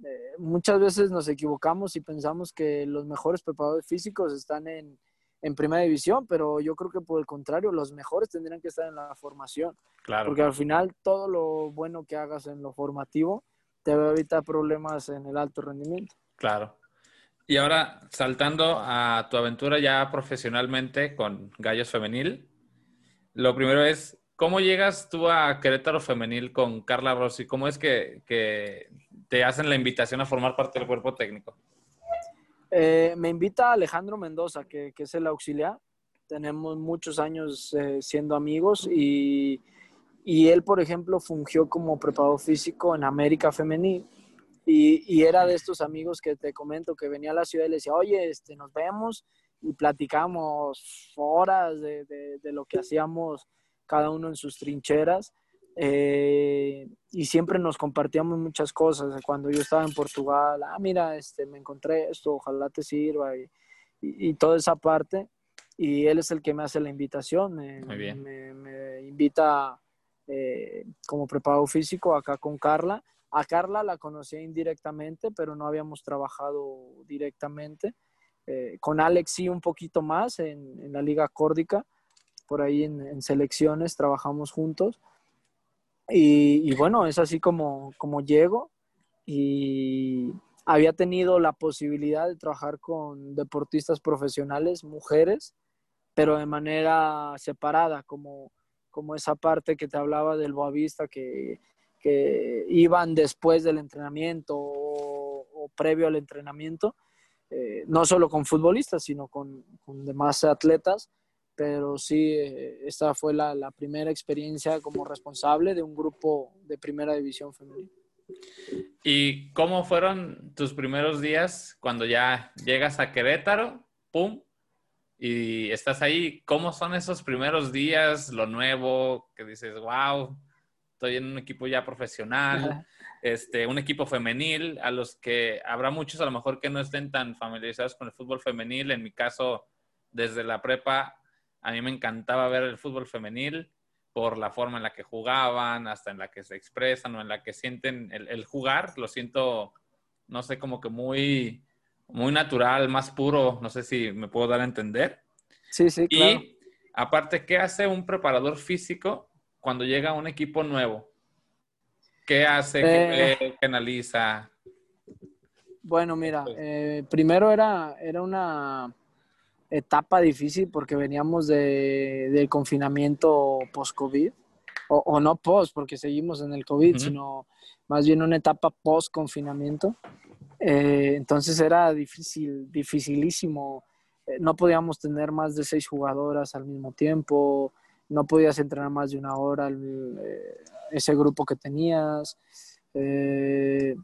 eh, muchas veces nos equivocamos y pensamos que los mejores preparadores físicos están en, en, primera división, pero yo creo que por el contrario, los mejores tendrían que estar en la formación. Claro. Porque al final todo lo bueno que hagas en lo formativo te va a evitar problemas en el alto rendimiento. Claro. Y ahora, saltando a tu aventura ya profesionalmente con Gallos Femenil, lo primero es, ¿cómo llegas tú a Querétaro Femenil con Carla Rossi? ¿Cómo es que, te hacen la invitación a formar parte del cuerpo técnico? Eh, me invita Alejandro Mendoza, que, es el auxiliar. Tenemos muchos años eh, siendo amigos y, él, por ejemplo, fungió como preparador físico en América Femenil. Y, era de estos amigos que te comento que venía a la ciudad y le decía, oye, este, nos vemos y platicamos horas de, de, lo que hacíamos cada uno en sus trincheras. Eh, y siempre nos compartíamos muchas cosas. Cuando yo estaba en Portugal, ah, mira, este, me encontré esto, ojalá te sirva, y, y, toda esa parte. Y él es el que me hace la invitación, me, me, invita eh, como preparado físico acá con Carla. A Carla la conocía indirectamente, pero no habíamos trabajado directamente. Eh, con Alex sí un poquito más en, la liga córdica, por ahí en, selecciones trabajamos juntos. Y, bueno, es así como, como llego y había tenido la posibilidad de trabajar con deportistas profesionales, mujeres, pero de manera separada, como, como esa parte que te hablaba del Boavista, que, que iban después del entrenamiento o previo al entrenamiento eh, no solo con futbolistas, sino con, demás atletas, pero sí, eh, esta fue la, primera experiencia como responsable de un grupo de primera división femenina. ¿Y cómo fueron tus primeros días cuando ya llegas a Querétaro? ¡Pum! Y estás ahí. ¿Cómo son esos primeros días? Lo nuevo, que dices, wow, estoy en un equipo ya profesional este, un equipo femenil, a los que habrá muchos a lo mejor que no estén tan familiarizados con el fútbol femenil. En mi caso, desde la prepa, a mí me encantaba ver el fútbol femenil por la forma en la que jugaban, hasta en la que se expresan o en la que sienten el, jugar. Lo siento, no sé, como que muy, muy natural, más puro. No sé si me puedo dar a entender. Sí, sí, claro. Y aparte, ¿qué hace un preparador físico cuando llega a un equipo nuevo? ¿Qué hace? ¿Qué, eh. analiza? Bueno, mira, eh, primero era, era una etapa difícil porque veníamos de, del confinamiento post-COVID, o, no post, porque seguimos en el COVID, sino más bien una etapa post-confinamiento. Eh, entonces era difícil, dificilísimo. no podíamos tener más de seis jugadoras al mismo tiempo, no podías entrenar más de una hora ese grupo que tenías. Eh,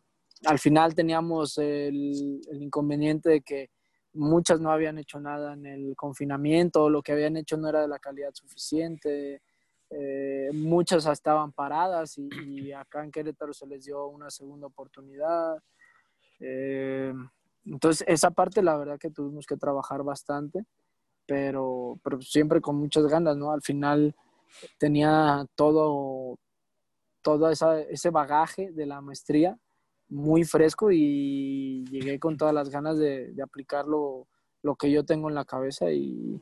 al final teníamos el, inconveniente de que muchas no habían hecho nada en el confinamiento, lo que habían hecho no era de la calidad suficiente, eh, muchas estaban paradas y, acá en Querétaro se les dio una segunda oportunidad. Eh, entonces, esa parte la verdad que tuvimos que trabajar bastante, pero, pero siempre con muchas ganas, ¿no? Al final tenía todo, todo ese bagaje de la maestría muy fresco y llegué con todas las ganas de, aplicar lo, que yo tengo en la cabeza y,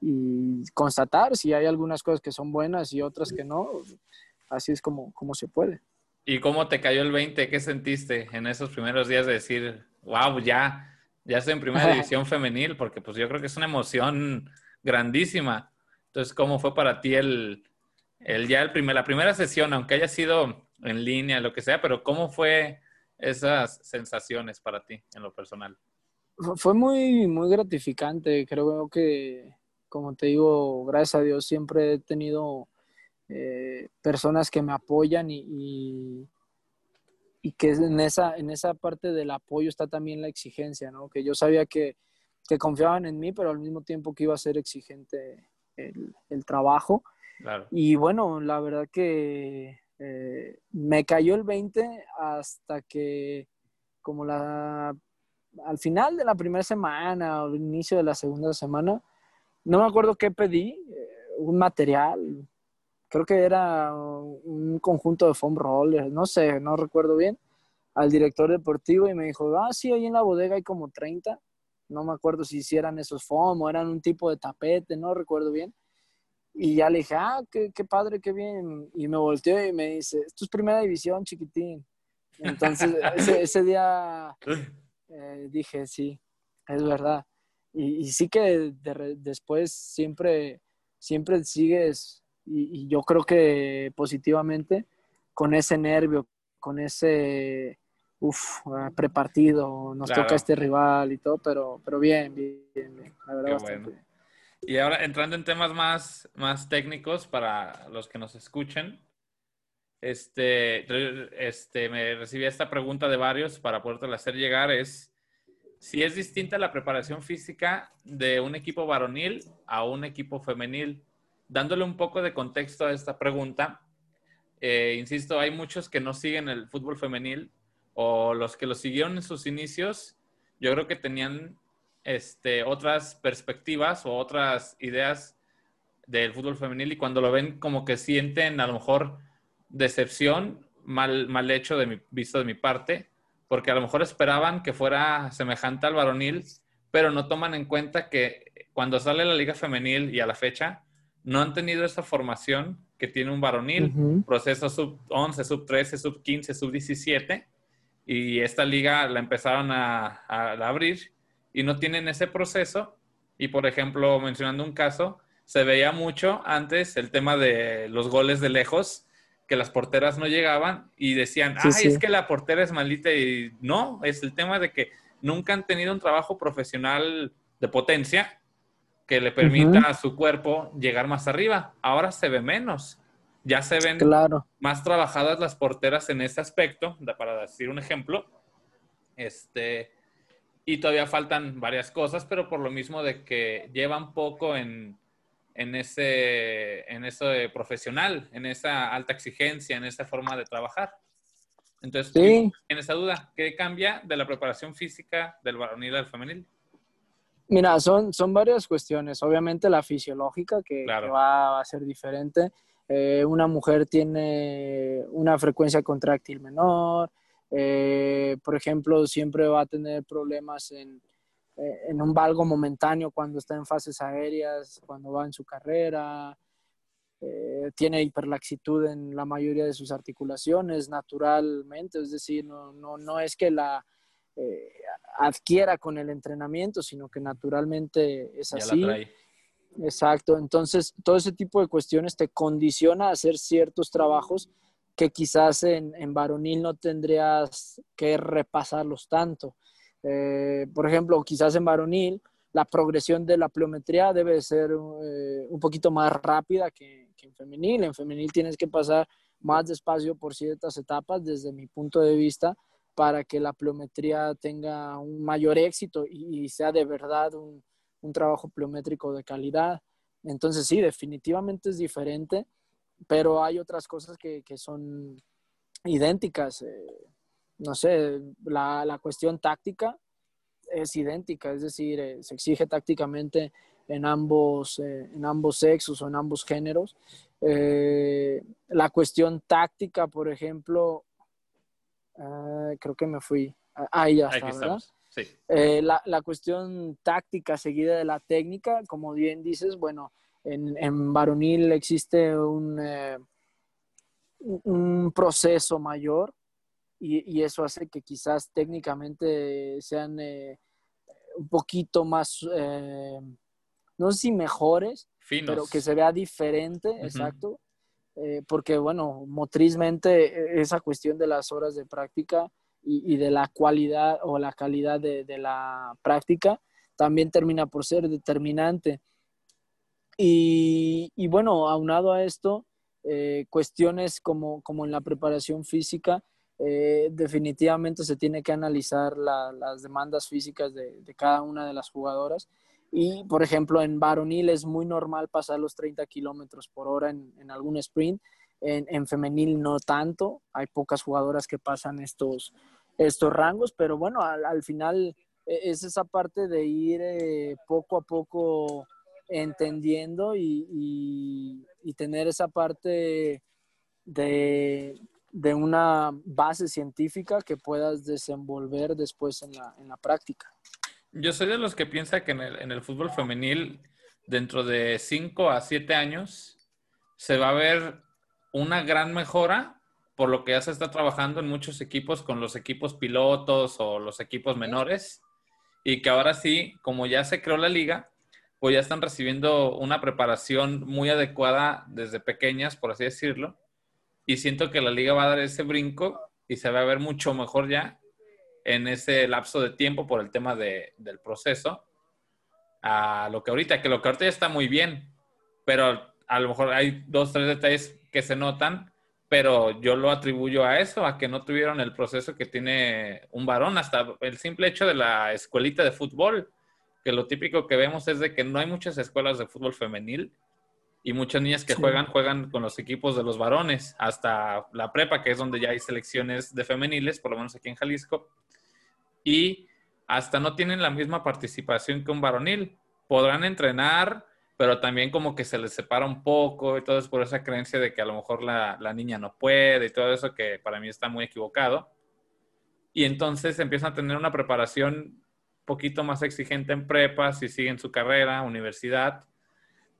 y constatar si hay algunas cosas que son buenas y otras que no. Así es como, como se puede. ¿Y cómo te cayó el 20? ¿Qué sentiste en esos primeros días de decir, wow, ya, ya estoy en primera división femenil? Porque pues yo creo que es una emoción grandísima. Entonces, ¿cómo fue para ti el, el ya el primer, la primera sesión, aunque haya sido en línea, lo que sea, pero cómo fue esas sensaciones para ti en lo personal? Fue muy, muy gratificante. Creo que, como te digo, gracias a Dios siempre he tenido eh, personas que me apoyan y, y, que en esa, en esa parte del apoyo está también la exigencia, ¿no? Que yo sabía que, que confiaban en mí, pero al mismo tiempo que iba a ser exigente el, el trabajo. Y bueno, la verdad que eh, me cayó el 20 hasta que como la al final de la primera semana o inicio de la segunda semana, no me acuerdo qué pedí, eh, un material, creo que era un conjunto de foam rollers, no sé, no recuerdo bien, al director deportivo y me dijo, ah, sí, ahí en la bodega hay como 30, no me acuerdo si hicieran esos foam o eran un tipo de tapete, no recuerdo bien. Y ya le dije, ah, qué, qué padre, qué bien. Y me volteó y me dice, esto es primera división, chiquitín. Entonces, ese, día eh, dije, sí, es verdad. Y, sí que después siempre, siempre sigues, y, yo creo que positivamente, con ese nervio, con ese, uff, prepartido, nos toca este rival y todo, pero, pero bien, bien, bien, la verdad, bastante bien. Y ahora entrando en temas más, más técnicos para los que nos escuchen, este, este, me recibí esta pregunta de varios para poderte hacer llegar, es si es distinta la preparación física de un equipo varonil a un equipo femenil. Dándole un poco de contexto a esta pregunta, eh, insisto, hay muchos que no siguen el fútbol femenil o los que lo siguieron en sus inicios, yo creo que tenían este, otras perspectivas o otras ideas del fútbol femenil y cuando lo ven como que sienten a lo mejor decepción, mal, mal hecho de mi, visto de mi parte, porque a lo mejor esperaban que fuera semejante al varonil, pero no toman en cuenta que cuando sale la liga femenil y a la fecha, no han tenido esa formación que tiene un varonil, proceso sub 11, sub 13, sub 15, sub 17, y esta liga la empezaron a, a abrir y no tienen ese proceso. Y por ejemplo, mencionando un caso, se veía mucho antes el tema de los goles de lejos, que las porteras no llegaban y decían, ay, es que la portera es maldita y no, es el tema de que nunca han tenido un trabajo profesional de potencia que le permita a su cuerpo llegar más arriba. Ahora se ve menos. Ya se ven más trabajadas las porteras en ese aspecto, para decir un ejemplo. Este, y todavía faltan varias cosas, pero por lo mismo de que llevan poco en, en, ese, en eso de profesional, en esa alta exigencia, en esa forma de trabajar. Entonces, en esa duda, ¿qué cambia de la preparación física del varonil al femenil? Mira, son, son varias cuestiones. Obviamente la fisiológica, que, va a ser diferente. Eh, una mujer tiene una frecuencia contráctil menor, eh, por ejemplo, siempre va a tener problemas en, eh, en, un valgo momentáneo cuando está en fases aéreas, cuando va en su carrera. Eh, tiene hiperlaxitud en la mayoría de sus articulaciones naturalmente, es decir, no, no, no es que la adquiera con el entrenamiento, sino que naturalmente es así. Exacto, entonces todo ese tipo de cuestiones te condiciona a hacer ciertos trabajos que quizás en, en varonil no tendrías que repasarlos tanto. Eh, por ejemplo, quizás en varonil la progresión de la pliometría debe ser eh, un poquito más rápida que, en femenil. En femenil tienes que pasar más despacio por ciertas etapas desde mi punto de vista para que la pliometría tenga un mayor éxito y, sea de verdad un, un trabajo pliométrico de calidad. Entonces sí, definitivamente es diferente pero hay otras cosas que, que son idénticas. Eh, no sé, la, la, cuestión táctica es idéntica, es decir, eh, se exige tácticamente en ambos, eh, en ambos sexos o en ambos géneros. la cuestión táctica, por ejemplo, creo que me fui. Ahí ya está, ¿verdad? Eh, la, la, cuestión táctica seguida de la técnica, como bien dices, bueno, en, en varonil existe un, eh, un proceso mayor y, y, eso hace que quizás técnicamente sean eh, un poquito más, no sé si mejores, pero que se vea diferente, exacto. porque bueno, motrizmente esa cuestión de las horas de práctica y, de la cualidad o la calidad de, la práctica también termina por ser determinante. Y, bueno, aunado a esto, eh, cuestiones como, como en la preparación física, eh, definitivamente se tiene que analizar las demandas físicas de, cada una de las jugadoras. Y, por ejemplo, en varonil es muy normal pasar los 30 kilómetros por hora en, en, algún sprint. En, en, femenil no tanto. Hay pocas jugadoras que pasan estos, estos rangos, pero bueno, al, final e, es esa parte de ir eh, poco a poco entendiendo y, tener esa parte de, una base científica que puedas desenvolver después en la, en la práctica. Yo soy de los que piensa que en el, en el fútbol femenil, dentro de 5 a 7 años, se va a ver una gran mejora por lo que ya se está trabajando en muchos equipos con los equipos pilotos o los equipos menores y que ahora sí, como ya se creó la liga, pues ya están recibiendo una preparación muy adecuada desde pequeñas, por así decirlo, y siento que la liga va a dar ese brinco y se va a ver mucho mejor ya en ese lapso de tiempo por el tema de, del proceso a lo que ahorita, que lo que ahorita ya está muy bien, pero a lo mejor hay dos, tres detalles que se notan pero yo lo atribuyo a eso, a que no tuvieron el proceso que tiene un varón, hasta el simple hecho de la escuelita de fútbol, que lo típico que vemos es de que no hay muchas escuelas de fútbol femenil y muchas niñas que juegan, juegan con los equipos de los varones, hasta la prepa, que es donde ya hay selecciones de femeniles, por lo menos aquí en Jalisco, y hasta no tienen la misma participación que un varonil. Podrán entrenar, pero también como que se les separa un poco y todo es por esa creencia de que a lo mejor la, la, niña no puede y todo eso que para mí está muy equivocado. Y entonces empiezan a tener una preparación poquito más exigente en prepa, si siguen su carrera, universidad,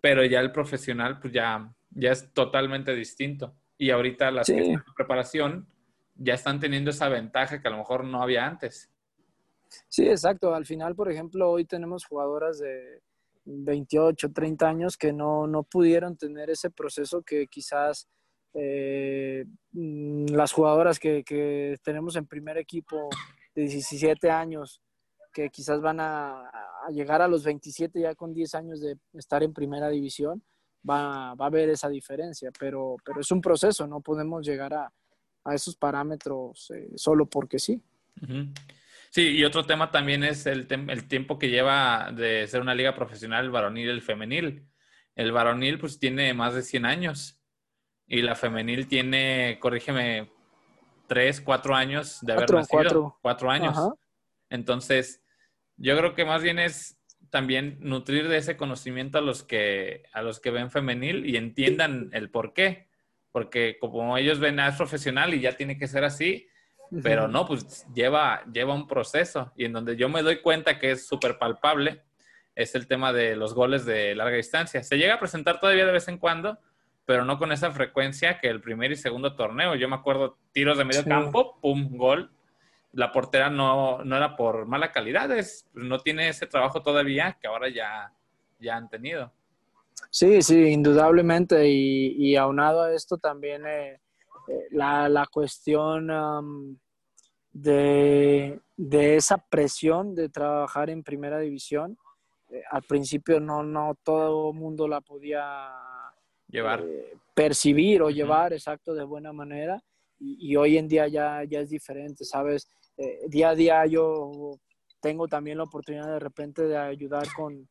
pero ya el profesional pues ya, ya es totalmente distinto. Y ahorita las que están en preparación ya están teniendo esa ventaja que a lo mejor no había antes. Sí, exacto. Al final, por ejemplo, hoy tenemos jugadoras de 28, 30 años que no, no pudieron tener ese proceso que quizás eh, mm, las jugadoras que, que, tenemos en primer equipo de 17 años, que quizás van a, a, llegar a los 27 ya con 10 años de estar en primera división, va, va a haber esa diferencia, pero, pero es un proceso, no podemos llegar a, a esos parámetros eh, solo porque sí. Sí, y otro tema también es el, el, tiempo que lleva de ser una liga profesional el varonil y el femenil. El varonil pues tiene más de 100 años y la femenil tiene, corrígeme, 3, 4 años de haber nacido. 4 años. Entonces, yo creo que más bien es también nutrir de ese conocimiento a los que, a los que ven femenil y entiendan el por qué. Porque como ellos ven, a ah, es profesional y ya tiene que ser así, pero no, pues lleva, lleva un proceso y en donde yo me doy cuenta que es súper palpable es el tema de los goles de larga distancia. Se llega a presentar todavía de vez en cuando, pero no con esa frecuencia que el primer y segundo torneo. Yo me acuerdo tiros de medio campo, pum, gol. La portera no, no era por mala calidad, es, no tiene ese trabajo todavía que ahora ya, ya han tenido. Sí, sí, indudablemente. Y, y aunado a esto también eh, la, la, cuestión de, de, esa presión de trabajar en primera división. Eh, al principio no, no todo el mundo la podía llevar. Eh, percibir o llevar, exacto, de buena manera. Y, hoy en día ya, ya es diferente, ¿sabes? Eh, día a día yo tengo también la oportunidad de repente de ayudar con,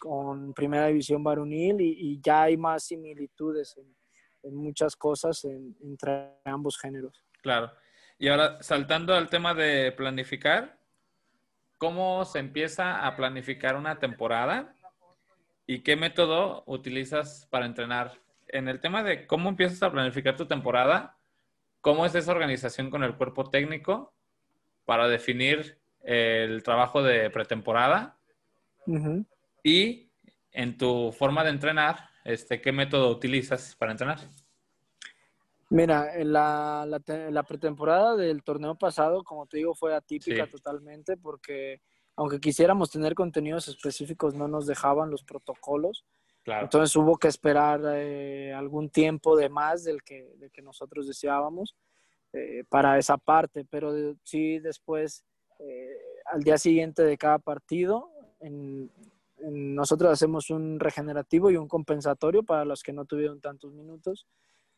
con Primera División Varonil y, y, ya hay más similitudes en, en muchas cosas entre ambos géneros. Claro. Y ahora, saltando al tema de planificar, ¿cómo se empieza a planificar una temporada? ¿Y qué método utilizas para entrenar? En el tema de cómo empiezas a planificar tu temporada, ¿cómo es esa organización con el cuerpo técnico para definir el trabajo de pretemporada y en tu forma de entrenar, este, ¿qué método utilizas para entrenar? Mira, la, la, pretemporada del torneo pasado, como te digo, fue atípica totalmente porque aunque quisiéramos tener contenidos específicos, no nos dejaban los protocolos. Entonces hubo que esperar eh, algún tiempo de más del que, que nosotros deseábamos eh, para esa parte, pero sí después, eh, al día siguiente de cada partido, nosotros hacemos un regenerativo y un compensatorio para los que no tuvieron tantos minutos.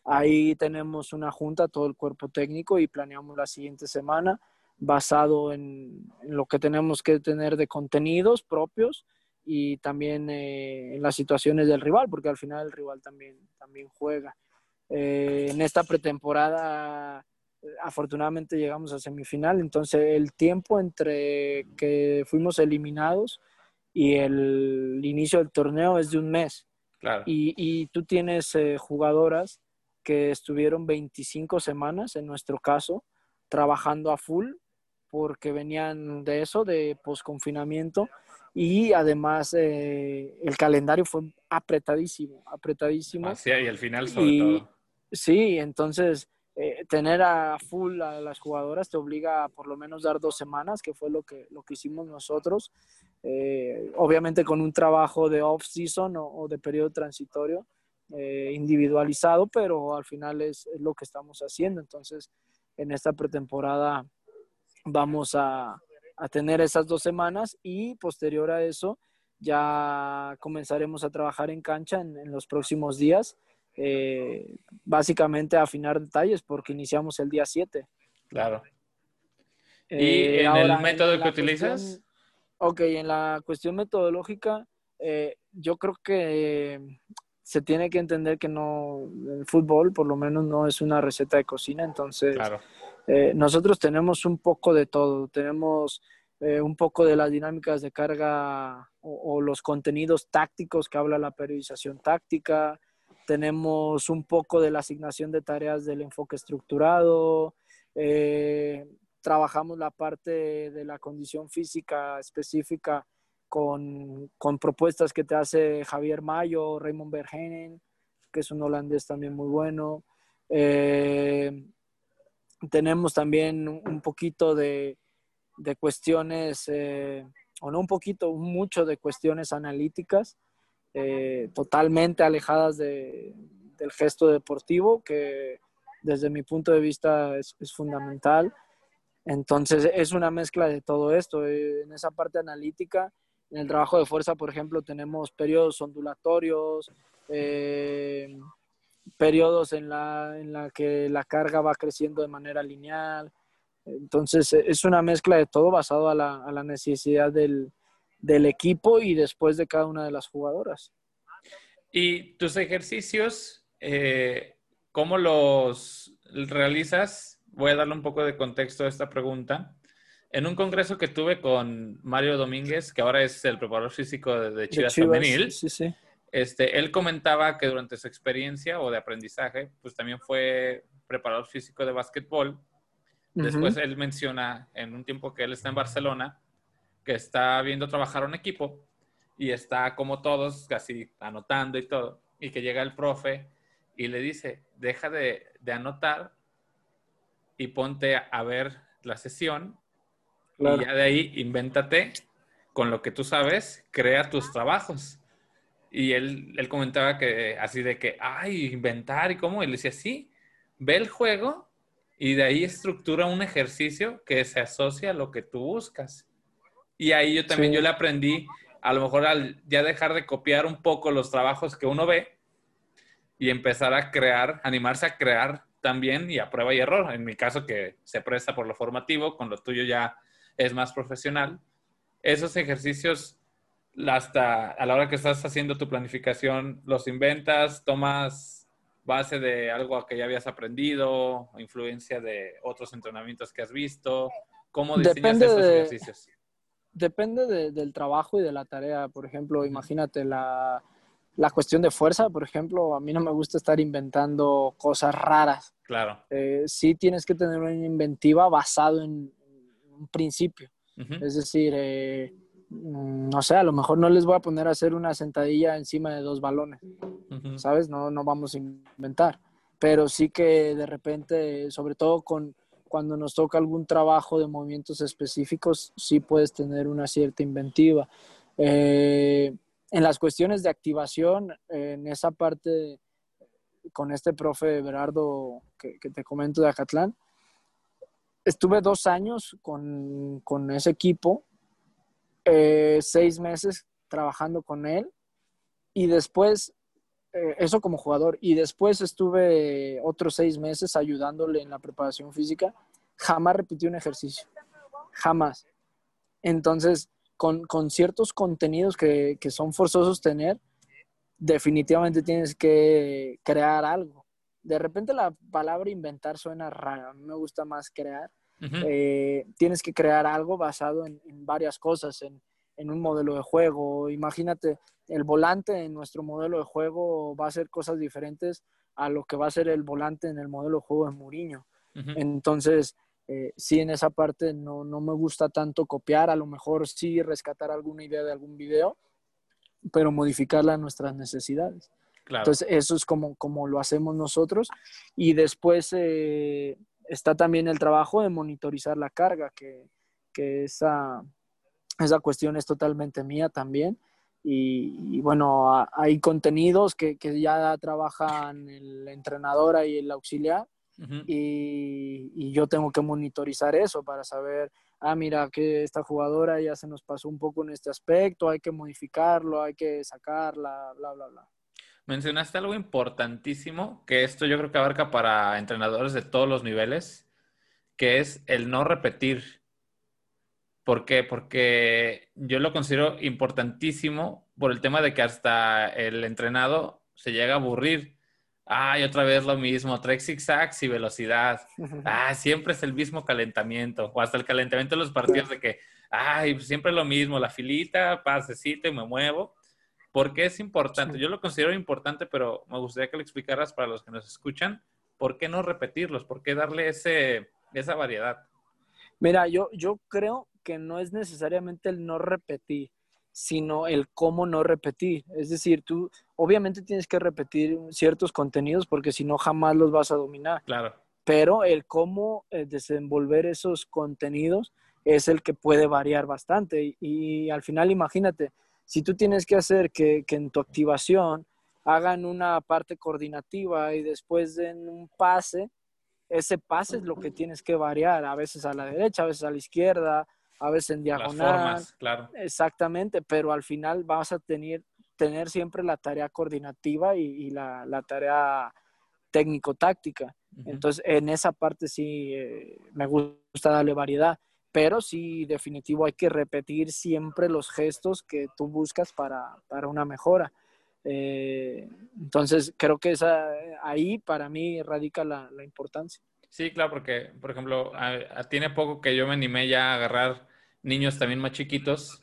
Ahí tenemos una junta, todo el cuerpo técnico y planeamos la siguiente semana basado en, lo que tenemos que tener de contenidos propios y también eh, en las situaciones del rival, porque al final el rival también, también juega. Eh, en esta pretemporada, afortunadamente llegamos a semifinal, entonces el tiempo entre que fuimos eliminados y el inicio del torneo es de un mes. Y, y, tú tienes eh, jugadoras que estuvieron 25 semanas, en nuestro caso, trabajando a full porque venían de eso, de posconfinamiento, y además eh, el calendario fue apretadísimo, apretadísimo. Así, y al final sobre todo. Sí, entonces eh, tener a full a las jugadoras te obliga a por lo menos dar dos semanas, que fue lo que, lo que hicimos nosotros, eh, obviamente con un trabajo de off-season o, de periodo transitorio individualizado, pero al final es, es lo que estamos haciendo. Entonces, en esta pretemporada vamos a, tener esas dos semanas y posterior a eso ya comenzaremos a trabajar en cancha en, los próximos días, eh, básicamente afinar detalles porque iniciamos el día 7. Claro. ¿Y eh, en el método que utilizas? ok, en la cuestión metodológica, eh, yo creo que se tiene que entender que no, el fútbol por lo menos no es una receta de cocina, entonces claro. Nosotros tenemos un poco de todo, tenemos un poco de las dinámicas de carga o, los contenidos tácticos que habla la periodización táctica, tenemos un poco de la asignación de tareas del enfoque estructurado, eh, trabajamos la parte de la condición física específica con, con, propuestas que te hace Javier Mayo, Raymond Bergenen, que es un holandés también muy bueno. Eh, tenemos también un poquito de, cuestiones, eh, o no un poquito, mucho de cuestiones analíticas, eh, totalmente alejadas del gesto deportivo, que desde mi punto de vista es, fundamental. Entonces es una mezcla de todo esto. Eh, en esa parte analítica, en el trabajo de fuerza, por ejemplo, tenemos periodos ondulatorios, periodos en la, en la que la carga va creciendo de manera lineal. Entonces, es una mezcla de todo basado a la, a la necesidad del, del, equipo y después de cada una de las jugadoras. ¿Y tus ejercicios, eh, cómo los realizas? Voy a darle un poco de contexto a esta pregunta. En un congreso que tuve con Mario Domínguez, que ahora es el preparador físico de Chivas, Femenil, sí, sí. Este, él comentaba que durante su experiencia o de aprendizaje, pues también fue preparador físico de básquetbol. Después él menciona en un tiempo que él está en Barcelona, que está viendo trabajar un equipo y está como todos, casi anotando y todo, y que llega el profe y le dice, deja de, anotar y ponte a, ver la sesión y ya de ahí invéntate con lo que tú sabes, crea tus trabajos. Y él, él comentaba que así de que, ay, inventar y cómo. Y le decía, sí, ve el juego y de ahí estructura un ejercicio que se asocia a lo que tú buscas. Y ahí yo también, yo le aprendí, a lo mejor al ya dejar de copiar un poco los trabajos que uno ve y empezar a crear, animarse a crear también y a prueba y error. En mi caso que se presta por lo formativo, con lo tuyo ya es más profesional. Esos ejercicios hasta a la hora que estás haciendo tu planificación, los inventas, tomas base de algo que ya habías aprendido, influencia de otros entrenamientos que has visto, ¿cómo diseñas estos ejercicios? Depende del trabajo y de la tarea. Por ejemplo, imagínate la, la, cuestión de fuerza, por ejemplo, a mí no me gusta estar inventando cosas raras. Claro. Eh, sí tienes que tener una inventiva basado en un principio. Es decir, eh, mm, no sé, a lo mejor no les voy a poner a hacer una sentadilla encima de dos balones, ¿sabes? No, no vamos a inventar, pero sí que de repente, sobre todo con cuando nos toca algún trabajo de movimientos específicos, sí puedes tener una cierta inventiva. Eh, en las cuestiones de activación, en esa parte, con este profe Berardo que, te comento de Acatlán, estuve dos años con, con ese equipo, eh, seis meses trabajando con él y después, eh, eso como jugador, y después estuve otros seis meses ayudándole en la preparación física, jamás repitió un ejercicio, jamás. Entonces, con, con ciertos contenidos que, que son forzosos tener, definitivamente tienes que crear algo. De repente la palabra inventar suena rara, a mí me gusta más crear. Eh, tienes que crear algo basado en, varias cosas, en, en, un modelo de juego. Imagínate, el volante en nuestro modelo de juego va a ser cosas diferentes a lo que va a ser el volante en el modelo de juego de Mourinho. Entonces, eh, sí en esa parte no, no, me gusta tanto copiar, a lo mejor sí rescatar alguna idea de algún video, pero modificarla a nuestras necesidades. Entonces, eso es como, como lo hacemos nosotros. Y después eh, está también el trabajo de monitorizar la carga, que, que esa, esa cuestión es totalmente mía también. Y, bueno, hay contenidos que, que, ya trabajan el entrenador y el auxiliar. y, y, yo tengo que monitorizar eso para saber ah, mira, que esta jugadora ya se nos pasó un poco en este aspecto, hay que modificarlo, hay que sacarla, bla, bla, bla. Mencionaste algo importantísimo, que esto yo creo que abarca para entrenadores de todos los niveles, que es el no repetir. ¿Por qué? Porque yo lo considero importantísimo por el tema de que hasta el entrenado se llega a aburrir Ay, otra vez lo mismo, trae zigzags y velocidad. Ah, siempre es el mismo calentamiento. O hasta el calentamiento de los partidos de que, ay, siempre lo mismo, la filita, pasecito y me muevo. ¿Por qué es importante? Yo lo considero importante, pero me gustaría que lo explicaras para los que nos escuchan. ¿Por qué no repetirlos? ¿Por qué darle ese, esa variedad? Mira, yo, yo creo que no es necesariamente el no repetir sino el cómo no repetir. Es decir, tú obviamente tienes que repetir ciertos contenidos porque si no jamás los vas a dominar. Claro. Pero el cómo eh, desenvolver esos contenidos es el que puede variar bastante. Y, al final, imagínate, si tú tienes que hacer que, que, en tu activación hagan una parte coordinativa y después den un pase, ese pase es lo que tienes que variar, a veces a la derecha, a veces a la izquierda, a veces en diagonal. claro. Exactamente, pero al final vas a tener, tener siempre la tarea coordinativa y, la, tarea técnico-táctica. Entonces, en esa parte sí eh, me gusta darle variedad, pero sí, definitivo, hay que repetir siempre los gestos que tú buscas para, una mejora. Eh, entonces, creo que esa, ahí para mí radica la, la importancia. Sí, claro, porque, por ejemplo, tiene poco que yo me animé ya a agarrar niños también más chiquitos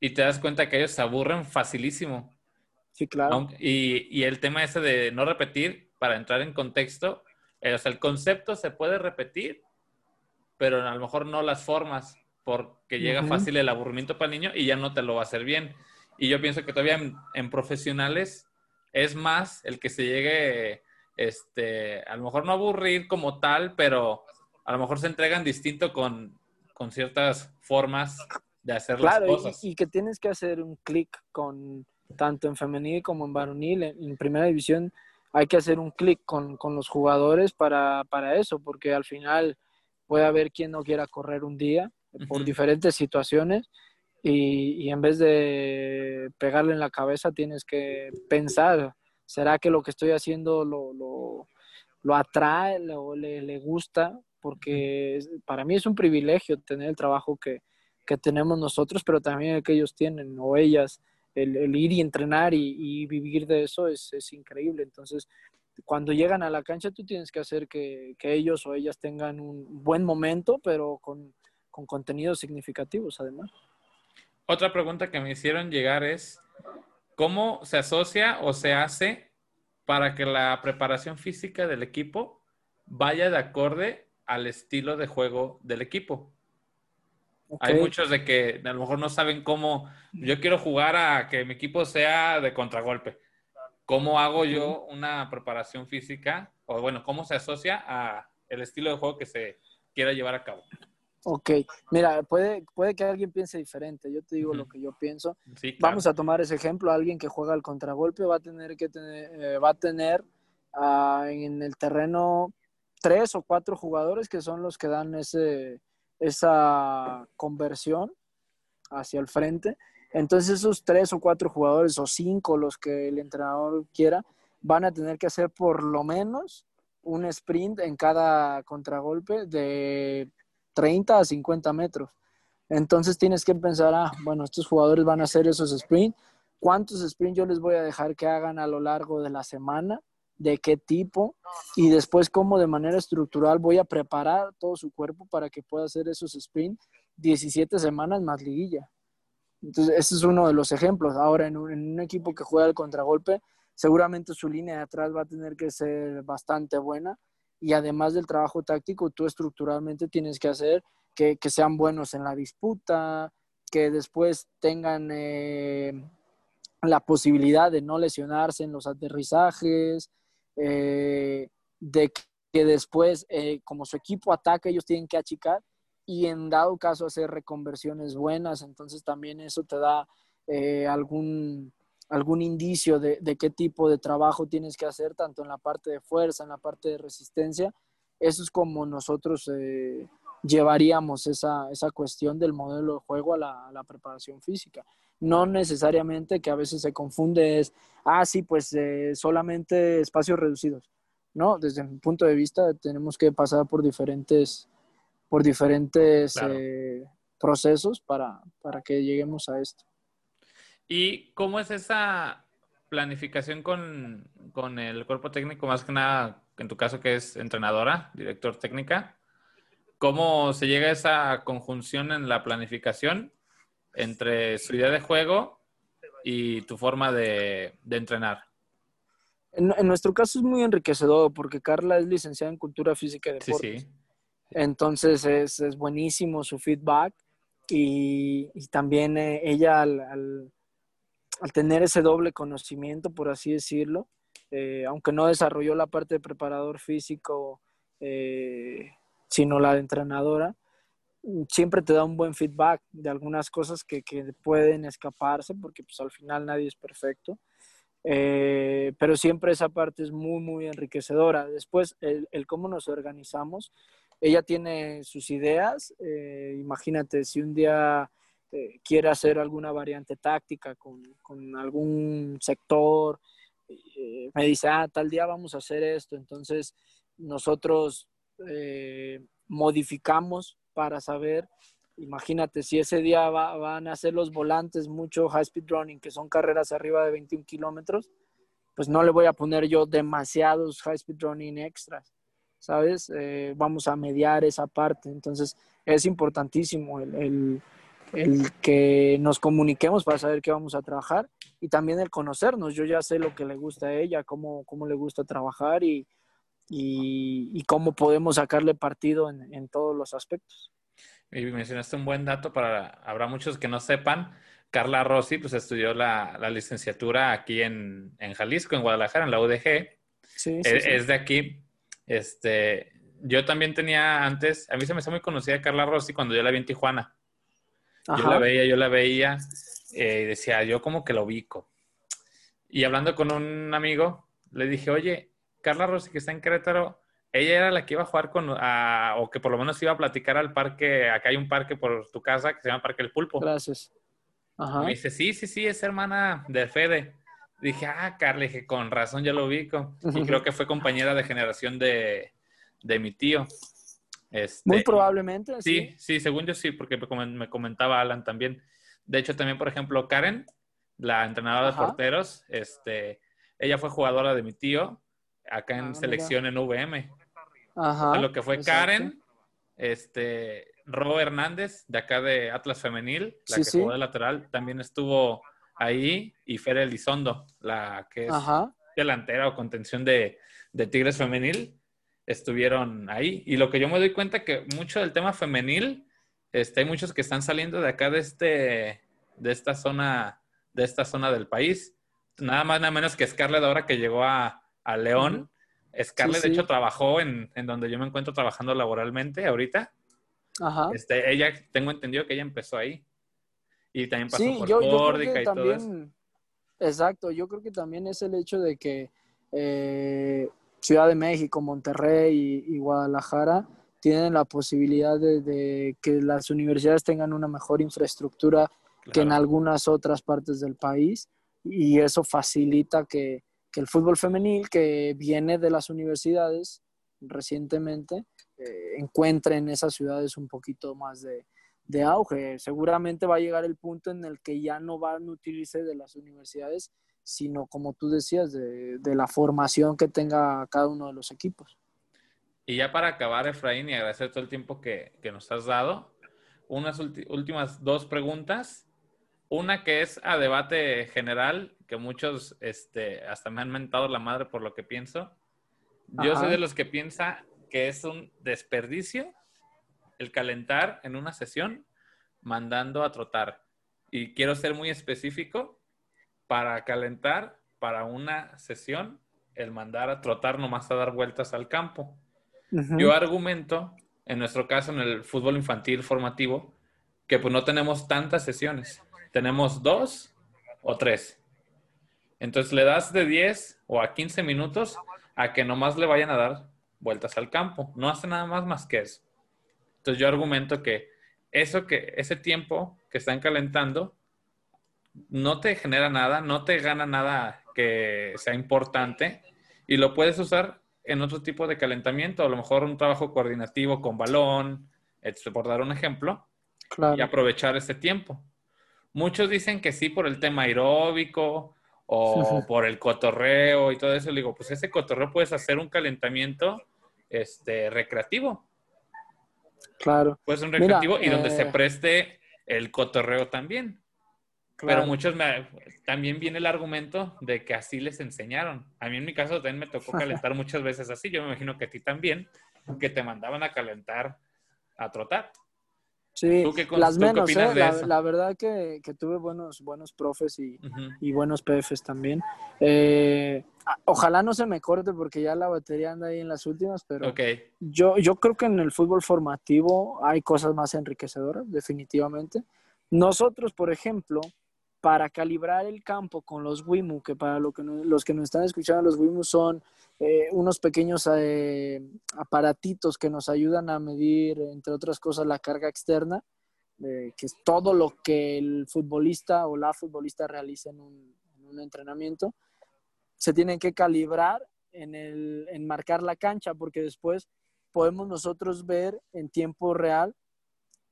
y te das cuenta que ellos se aburren facilísimo. Sí, claro. Y, el tema ese de no repetir, para entrar en contexto, eh, o sea, el concepto se puede repetir, pero a lo mejor no las formas, porque llega fácil el aburrimiento para el niño y ya no te lo va a hacer bien. Y yo pienso que todavía en profesionales es más el que se llegue este, a lo mejor no aburrir como tal, pero a lo mejor se entregan distinto con, con ciertas formas de hacer las cosas. Y, y que tienes que hacer un clic con tanto en femenil como en varonil. En, primera división hay que hacer un clic con, con, los jugadores para, para, eso, porque al final puede haber quien no quiera correr un día por diferentes situaciones. Y, y, en vez de pegarle en la cabeza, tienes que pensar ¿Será que lo que estoy haciendo lo, lo, lo atrae o le, le, gusta? Porque para mí es un privilegio tener el trabajo que, que, tenemos nosotros, pero también el que ellos tienen o ellas. El, el ir y entrenar y, y, vivir de eso es, es, increíble. Entonces, cuando llegan a la cancha, tú tienes que hacer que, que ellos o ellas tengan un buen momento, pero con, con contenidos significativos además. Otra pregunta que me hicieron llegar es, ¿Cómo se asocia o se hace para que la preparación física del equipo vaya de acorde al estilo de juego del equipo? Hay muchos de que a lo mejor no saben cómo, yo quiero jugar a que mi equipo sea de contragolpe. ¿Cómo hago yo una preparación física? O bueno, ¿cómo se asocia a el estilo de juego que se quiera llevar a cabo? Ok, mira, puede, puede que alguien piense diferente. Yo te digo lo que yo pienso. Vamos a tomar ese ejemplo. Alguien que juega al contragolpe va a tener que tener, eh, va a tener ah, en el terreno tres o cuatro jugadores que son los que dan ese, esa conversión hacia el frente. Entonces esos tres o cuatro jugadores o cinco, los que el entrenador quiera, van a tener que hacer por lo menos un sprint en cada contragolpe de 30 a 50 metros. Entonces tienes que pensar, ah, bueno, estos jugadores van a hacer esos sprints. ¿Cuántos sprints yo les voy a dejar que hagan a lo largo de la semana? ¿De qué tipo? Y después cómo de manera estructural voy a preparar todo su cuerpo para que pueda hacer esos sprints 17 semanas más liguilla. Entonces, ese es uno de los ejemplos. Ahora, en un, en un equipo que juega el contragolpe, seguramente su línea de atrás va a tener que ser bastante buena y además del trabajo táctico, tú estructuralmente tienes que hacer que, sean buenos en la disputa, que después tengan eh, la posibilidad de no lesionarse en los aterrizajes, eh, de que después, eh, como su equipo ataca, ellos tienen que achicar y en dado caso hacer reconversiones buenas, entonces también eso te da algún algún indicio de, qué tipo de trabajo tienes que hacer, tanto en la parte de fuerza, en la parte de resistencia. Eso es como nosotros eh, llevaríamos esa, cuestión del modelo de juego a la, preparación física. No necesariamente que a veces se confunde es, ah, sí, pues eh, solamente espacios reducidos. No, desde mi punto de vista tenemos que pasar por diferentes, por diferentes eh, procesos para que lleguemos a esto. ¿Y cómo es esa planificación con, el cuerpo técnico, más que nada, en tu caso que es entrenadora, director técnica? ¿Cómo se llega a esa conjunción en la planificación entre su idea de juego y tu forma de, entrenar? En, nuestro caso es muy enriquecedor porque Carla es licenciada en Cultura Física y Deportes. Sí, sí. Entonces es, buenísimo su feedback y, también eh, ella al, al tener ese doble conocimiento, por así decirlo, eh, aunque no desarrolló la parte de preparador físico, eh, sino la de entrenadora, siempre te da un buen feedback de algunas cosas que, pueden escaparse, porque pues al final nadie es perfecto. Eh, pero siempre esa parte es muy, muy enriquecedora. Después, el, el cómo nos organizamos, ella tiene sus ideas. imagínate, si un día este, quiere hacer alguna variante táctica con, algún sector, eh, me dice, ah, tal día vamos a hacer esto. Entonces, nosotros eh, modificamos para saber, imagínate, si ese día van a hacer los volantes mucho high speed running, que son carreras arriba de 21 kilómetros, pues no le voy a poner yo demasiados high speed running extras, ¿sabes? Eh, vamos a mediar esa parte. Entonces, es importantísimo el que nos comuniquemos para saber qué vamos a trabajar y también el conocernos. Yo ya sé lo que le gusta a ella, cómo, cómo le gusta trabajar y, y, cómo podemos sacarle partido en, en, todos los aspectos. Y mencionaste un buen dato para, habrá muchos que no sepan, Carla Rossi pues estudió la, la licenciatura aquí en, en, Jalisco, en Guadalajara, en la UDG. Sí, es, sí. es de aquí. Este, yo también tenía antes, a mí se me hizo muy conocida Carla Rossi cuando yo la vi en Tijuana. Yo la veía, yo la veía eh, y decía, yo como que lo ubico. Y hablando con un amigo, le dije, oye, Carla Rossi, que está en Querétaro, ella era la que iba a jugar con, o que por lo menos iba a platicar al parque, acá hay un parque por tu casa que se llama Parque El Pulpo. Gracias. me dice, sí, sí, sí, es hermana de Fede. Dije, ah, Carla, dije, con razón ya lo ubico. Y creo que fue compañera de generación de, de mi tío. Este, Muy probablemente. Sí, sí, según yo sí, porque me comentaba Alan también. De hecho, también, por ejemplo, Karen, la entrenadora de porteros, este, ella fue jugadora de mi tío acá en ah, selección en VM. Ajá. lo que fue Karen, este, Ro Hernández, de acá de Atlas Femenil, la que jugó de lateral, también estuvo ahí, y Fer Elizondo, la que es delantera o contención de, de Tigres Femenil estuvieron ahí. Y lo que yo me doy cuenta que mucho del tema femenil Este, hay muchos que están saliendo de acá de este, de esta zona, de esta zona del país. Nada más, nada menos que Scarlett ahora que llegó a, León. Scarlett, de hecho, trabajó en, en, donde yo me encuentro trabajando laboralmente ahorita. Ajá. Este, ella, tengo entendido que ella empezó ahí. Y también pasó por yo, Córdica y todo eso. Exacto, yo creo que también es el hecho de que eh, Ciudad de México, Monterrey y Guadalajara tienen la posibilidad de, que las universidades tengan una mejor infraestructura que en algunas otras partes del país y eso facilita que, el fútbol femenil que viene de las universidades recientemente eh, encuentre en esas ciudades un poquito más de, de, auge. Seguramente va a llegar el punto en el que ya no van a utilizarse de las universidades, sino como tú decías, de, de la formación que tenga cada uno de los equipos. Y ya para acabar, Efraín, y agradecer todo el tiempo que, nos has dado, unas últimas dos preguntas. Una que es a debate general, que muchos este, hasta me han mentado la madre por lo que pienso. Yo soy de los que piensa que es un desperdicio el calentar en una sesión mandando a trotar. Y quiero ser muy específico, para calentar, para una sesión, el mandar a trotar nomás a dar vueltas al campo. Yo argumento, en nuestro caso, en el fútbol infantil formativo, que pues no tenemos tantas sesiones. Tenemos dos o tres. Entonces le das de 10 o a 15 minutos a que nomás le vayan a dar vueltas al campo. No hace nada más más que eso. Entonces yo argumento que eso que ese tiempo que están calentando no te genera nada, no te gana nada que sea importante y lo puedes usar en otro tipo de calentamiento, a lo mejor un trabajo coordinativo con balón, por dar un ejemplo, y aprovechar ese tiempo. Muchos dicen que sí por el tema aeróbico o por el cotorreo y todo eso. Le digo, pues ese cotorreo puedes hacer un calentamiento este, recreativo. Claro. Puede ser un recreativo y donde se eh, preste el cotorreo también. Pero muchos también viene el argumento de que así les enseñaron. A mí en mi caso también me tocó calentar muchas veces así. Yo me imagino que a ti también, que te mandaban a calentar, a trotar. Sí, las menos, ¿eh? la, verdad que, tuve buenos, buenos profes y, buenos PFs también. Eh, ojalá no se me corte porque ya la batería anda ahí en las últimas, pero yo, yo creo que en el fútbol formativo hay cosas más enriquecedoras, definitivamente. Nosotros, por ejemplo, para calibrar el campo con los WIMU, que para lo que los que nos están escuchando, los WIMU son eh, unos pequeños eh, aparatitos que nos ayudan a medir, entre otras cosas, la carga externa, eh, que es todo lo que el futbolista o la futbolista realiza en un, entrenamiento. Se tienen que calibrar en, el, en marcar la cancha, porque después podemos nosotros ver en tiempo real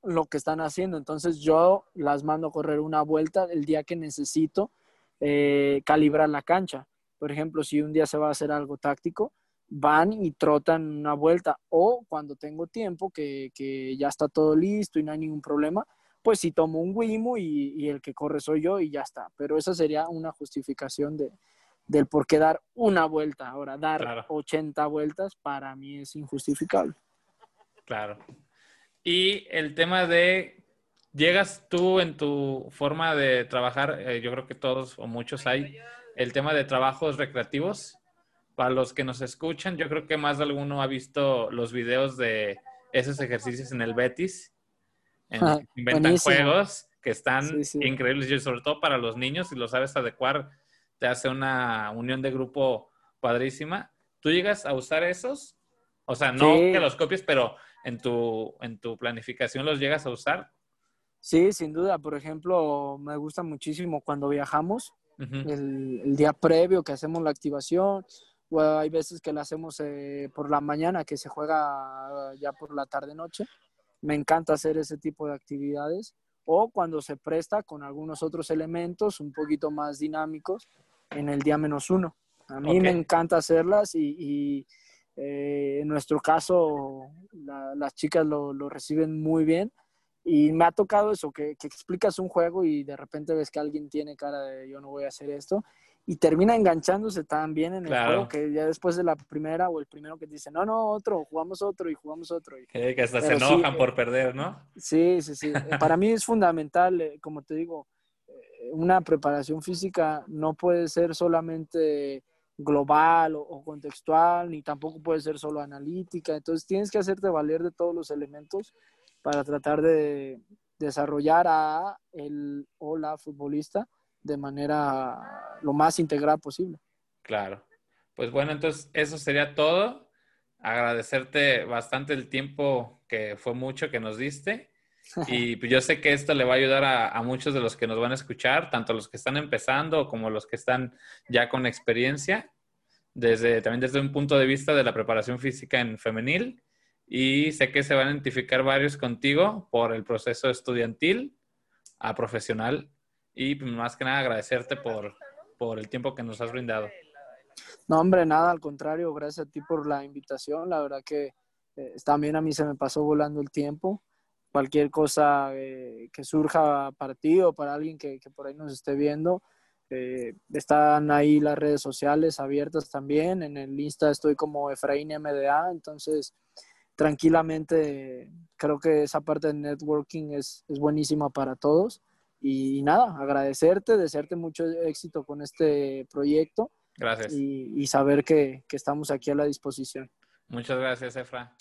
lo que están haciendo. Entonces yo las mando a correr una vuelta el día que necesito eh, calibrar la cancha. Por ejemplo, si un día se va a hacer algo táctico, van y trotan una vuelta. O cuando tengo tiempo, que, ya está todo listo y no hay ningún problema, pues si tomo un Wimo y, el que corre soy yo y ya está. Pero esa sería una justificación de, del por qué dar una vuelta. Ahora, dar 80 vueltas para mí es injustificable. Claro. Y el tema de, llegas tú en tu forma de trabajar, eh, yo creo que todos o muchos hay, el tema de trabajos recreativos. Para los que nos escuchan, yo creo que más de alguno ha visto los videos de esos ejercicios en el Betis. En, ah, inventan juegos que están increíbles y sobre todo para los niños, si lo sabes adecuar, te hace una unión de grupo padrísima. ¿Tú llegas a usar esos? O sea, no que los copies, pero en tu, en tu planificación los llegas a usar? Sí, sin duda. Por ejemplo, me gusta muchísimo cuando viajamos, el, día previo que hacemos la activación, o hay veces que la hacemos eh, por la mañana, que se juega ya por la tarde-noche. Me encanta hacer ese tipo de actividades. O cuando se presta con algunos otros elementos un poquito más dinámicos en el día menos uno. A mí me encanta hacerlas y eh, en nuestro caso, las chicas lo, reciben muy bien. Y me ha tocado eso, que, explicas un juego y de repente ves que alguien tiene cara de yo no voy a hacer esto. y termina enganchándose tan bien en el juego que ya después de la primera o el primero que dice, no, no, otro, jugamos otro y jugamos otro. Y, que hasta se enojan por perder, ¿no? Sí, sí, sí. Para mí es fundamental, eh, como te digo, eh, una preparación física no puede ser solamente global o, contextual, ni tampoco puede ser solo analítica. Entonces tienes que hacerte valer de todos los elementos para tratar de desarrollar a el o la futbolista de manera lo más integral posible. Claro. Pues bueno, entonces eso sería todo. Agradecerte bastante el tiempo que fue mucho que nos diste. Y pues yo sé que esto le va a ayudar a, muchos de los que nos van a escuchar, tanto los que están empezando como los que están ya con experiencia, desde, también desde un punto de vista de la preparación física en femenil. Y sé que se van a identificar varios contigo por el proceso estudiantil a profesional y pues, más que nada agradecerte por, por el tiempo que nos has brindado. No, hombre, nada, al contrario, gracias a ti por la invitación. La verdad que eh, también a mí se me pasó volando el tiempo. Cualquier cosa eh, que surja para ti o para alguien que, que por ahí nos esté viendo, eh, están ahí las redes sociales abiertas también. En el Insta estoy como Efraín MDA, entonces tranquilamente creo que esa parte de networking es, es buenísima para todos. Y nada, agradecerte, desearte mucho éxito con este proyecto. Gracias. Y, saber que, que estamos aquí a la disposición. Muchas gracias, Efra.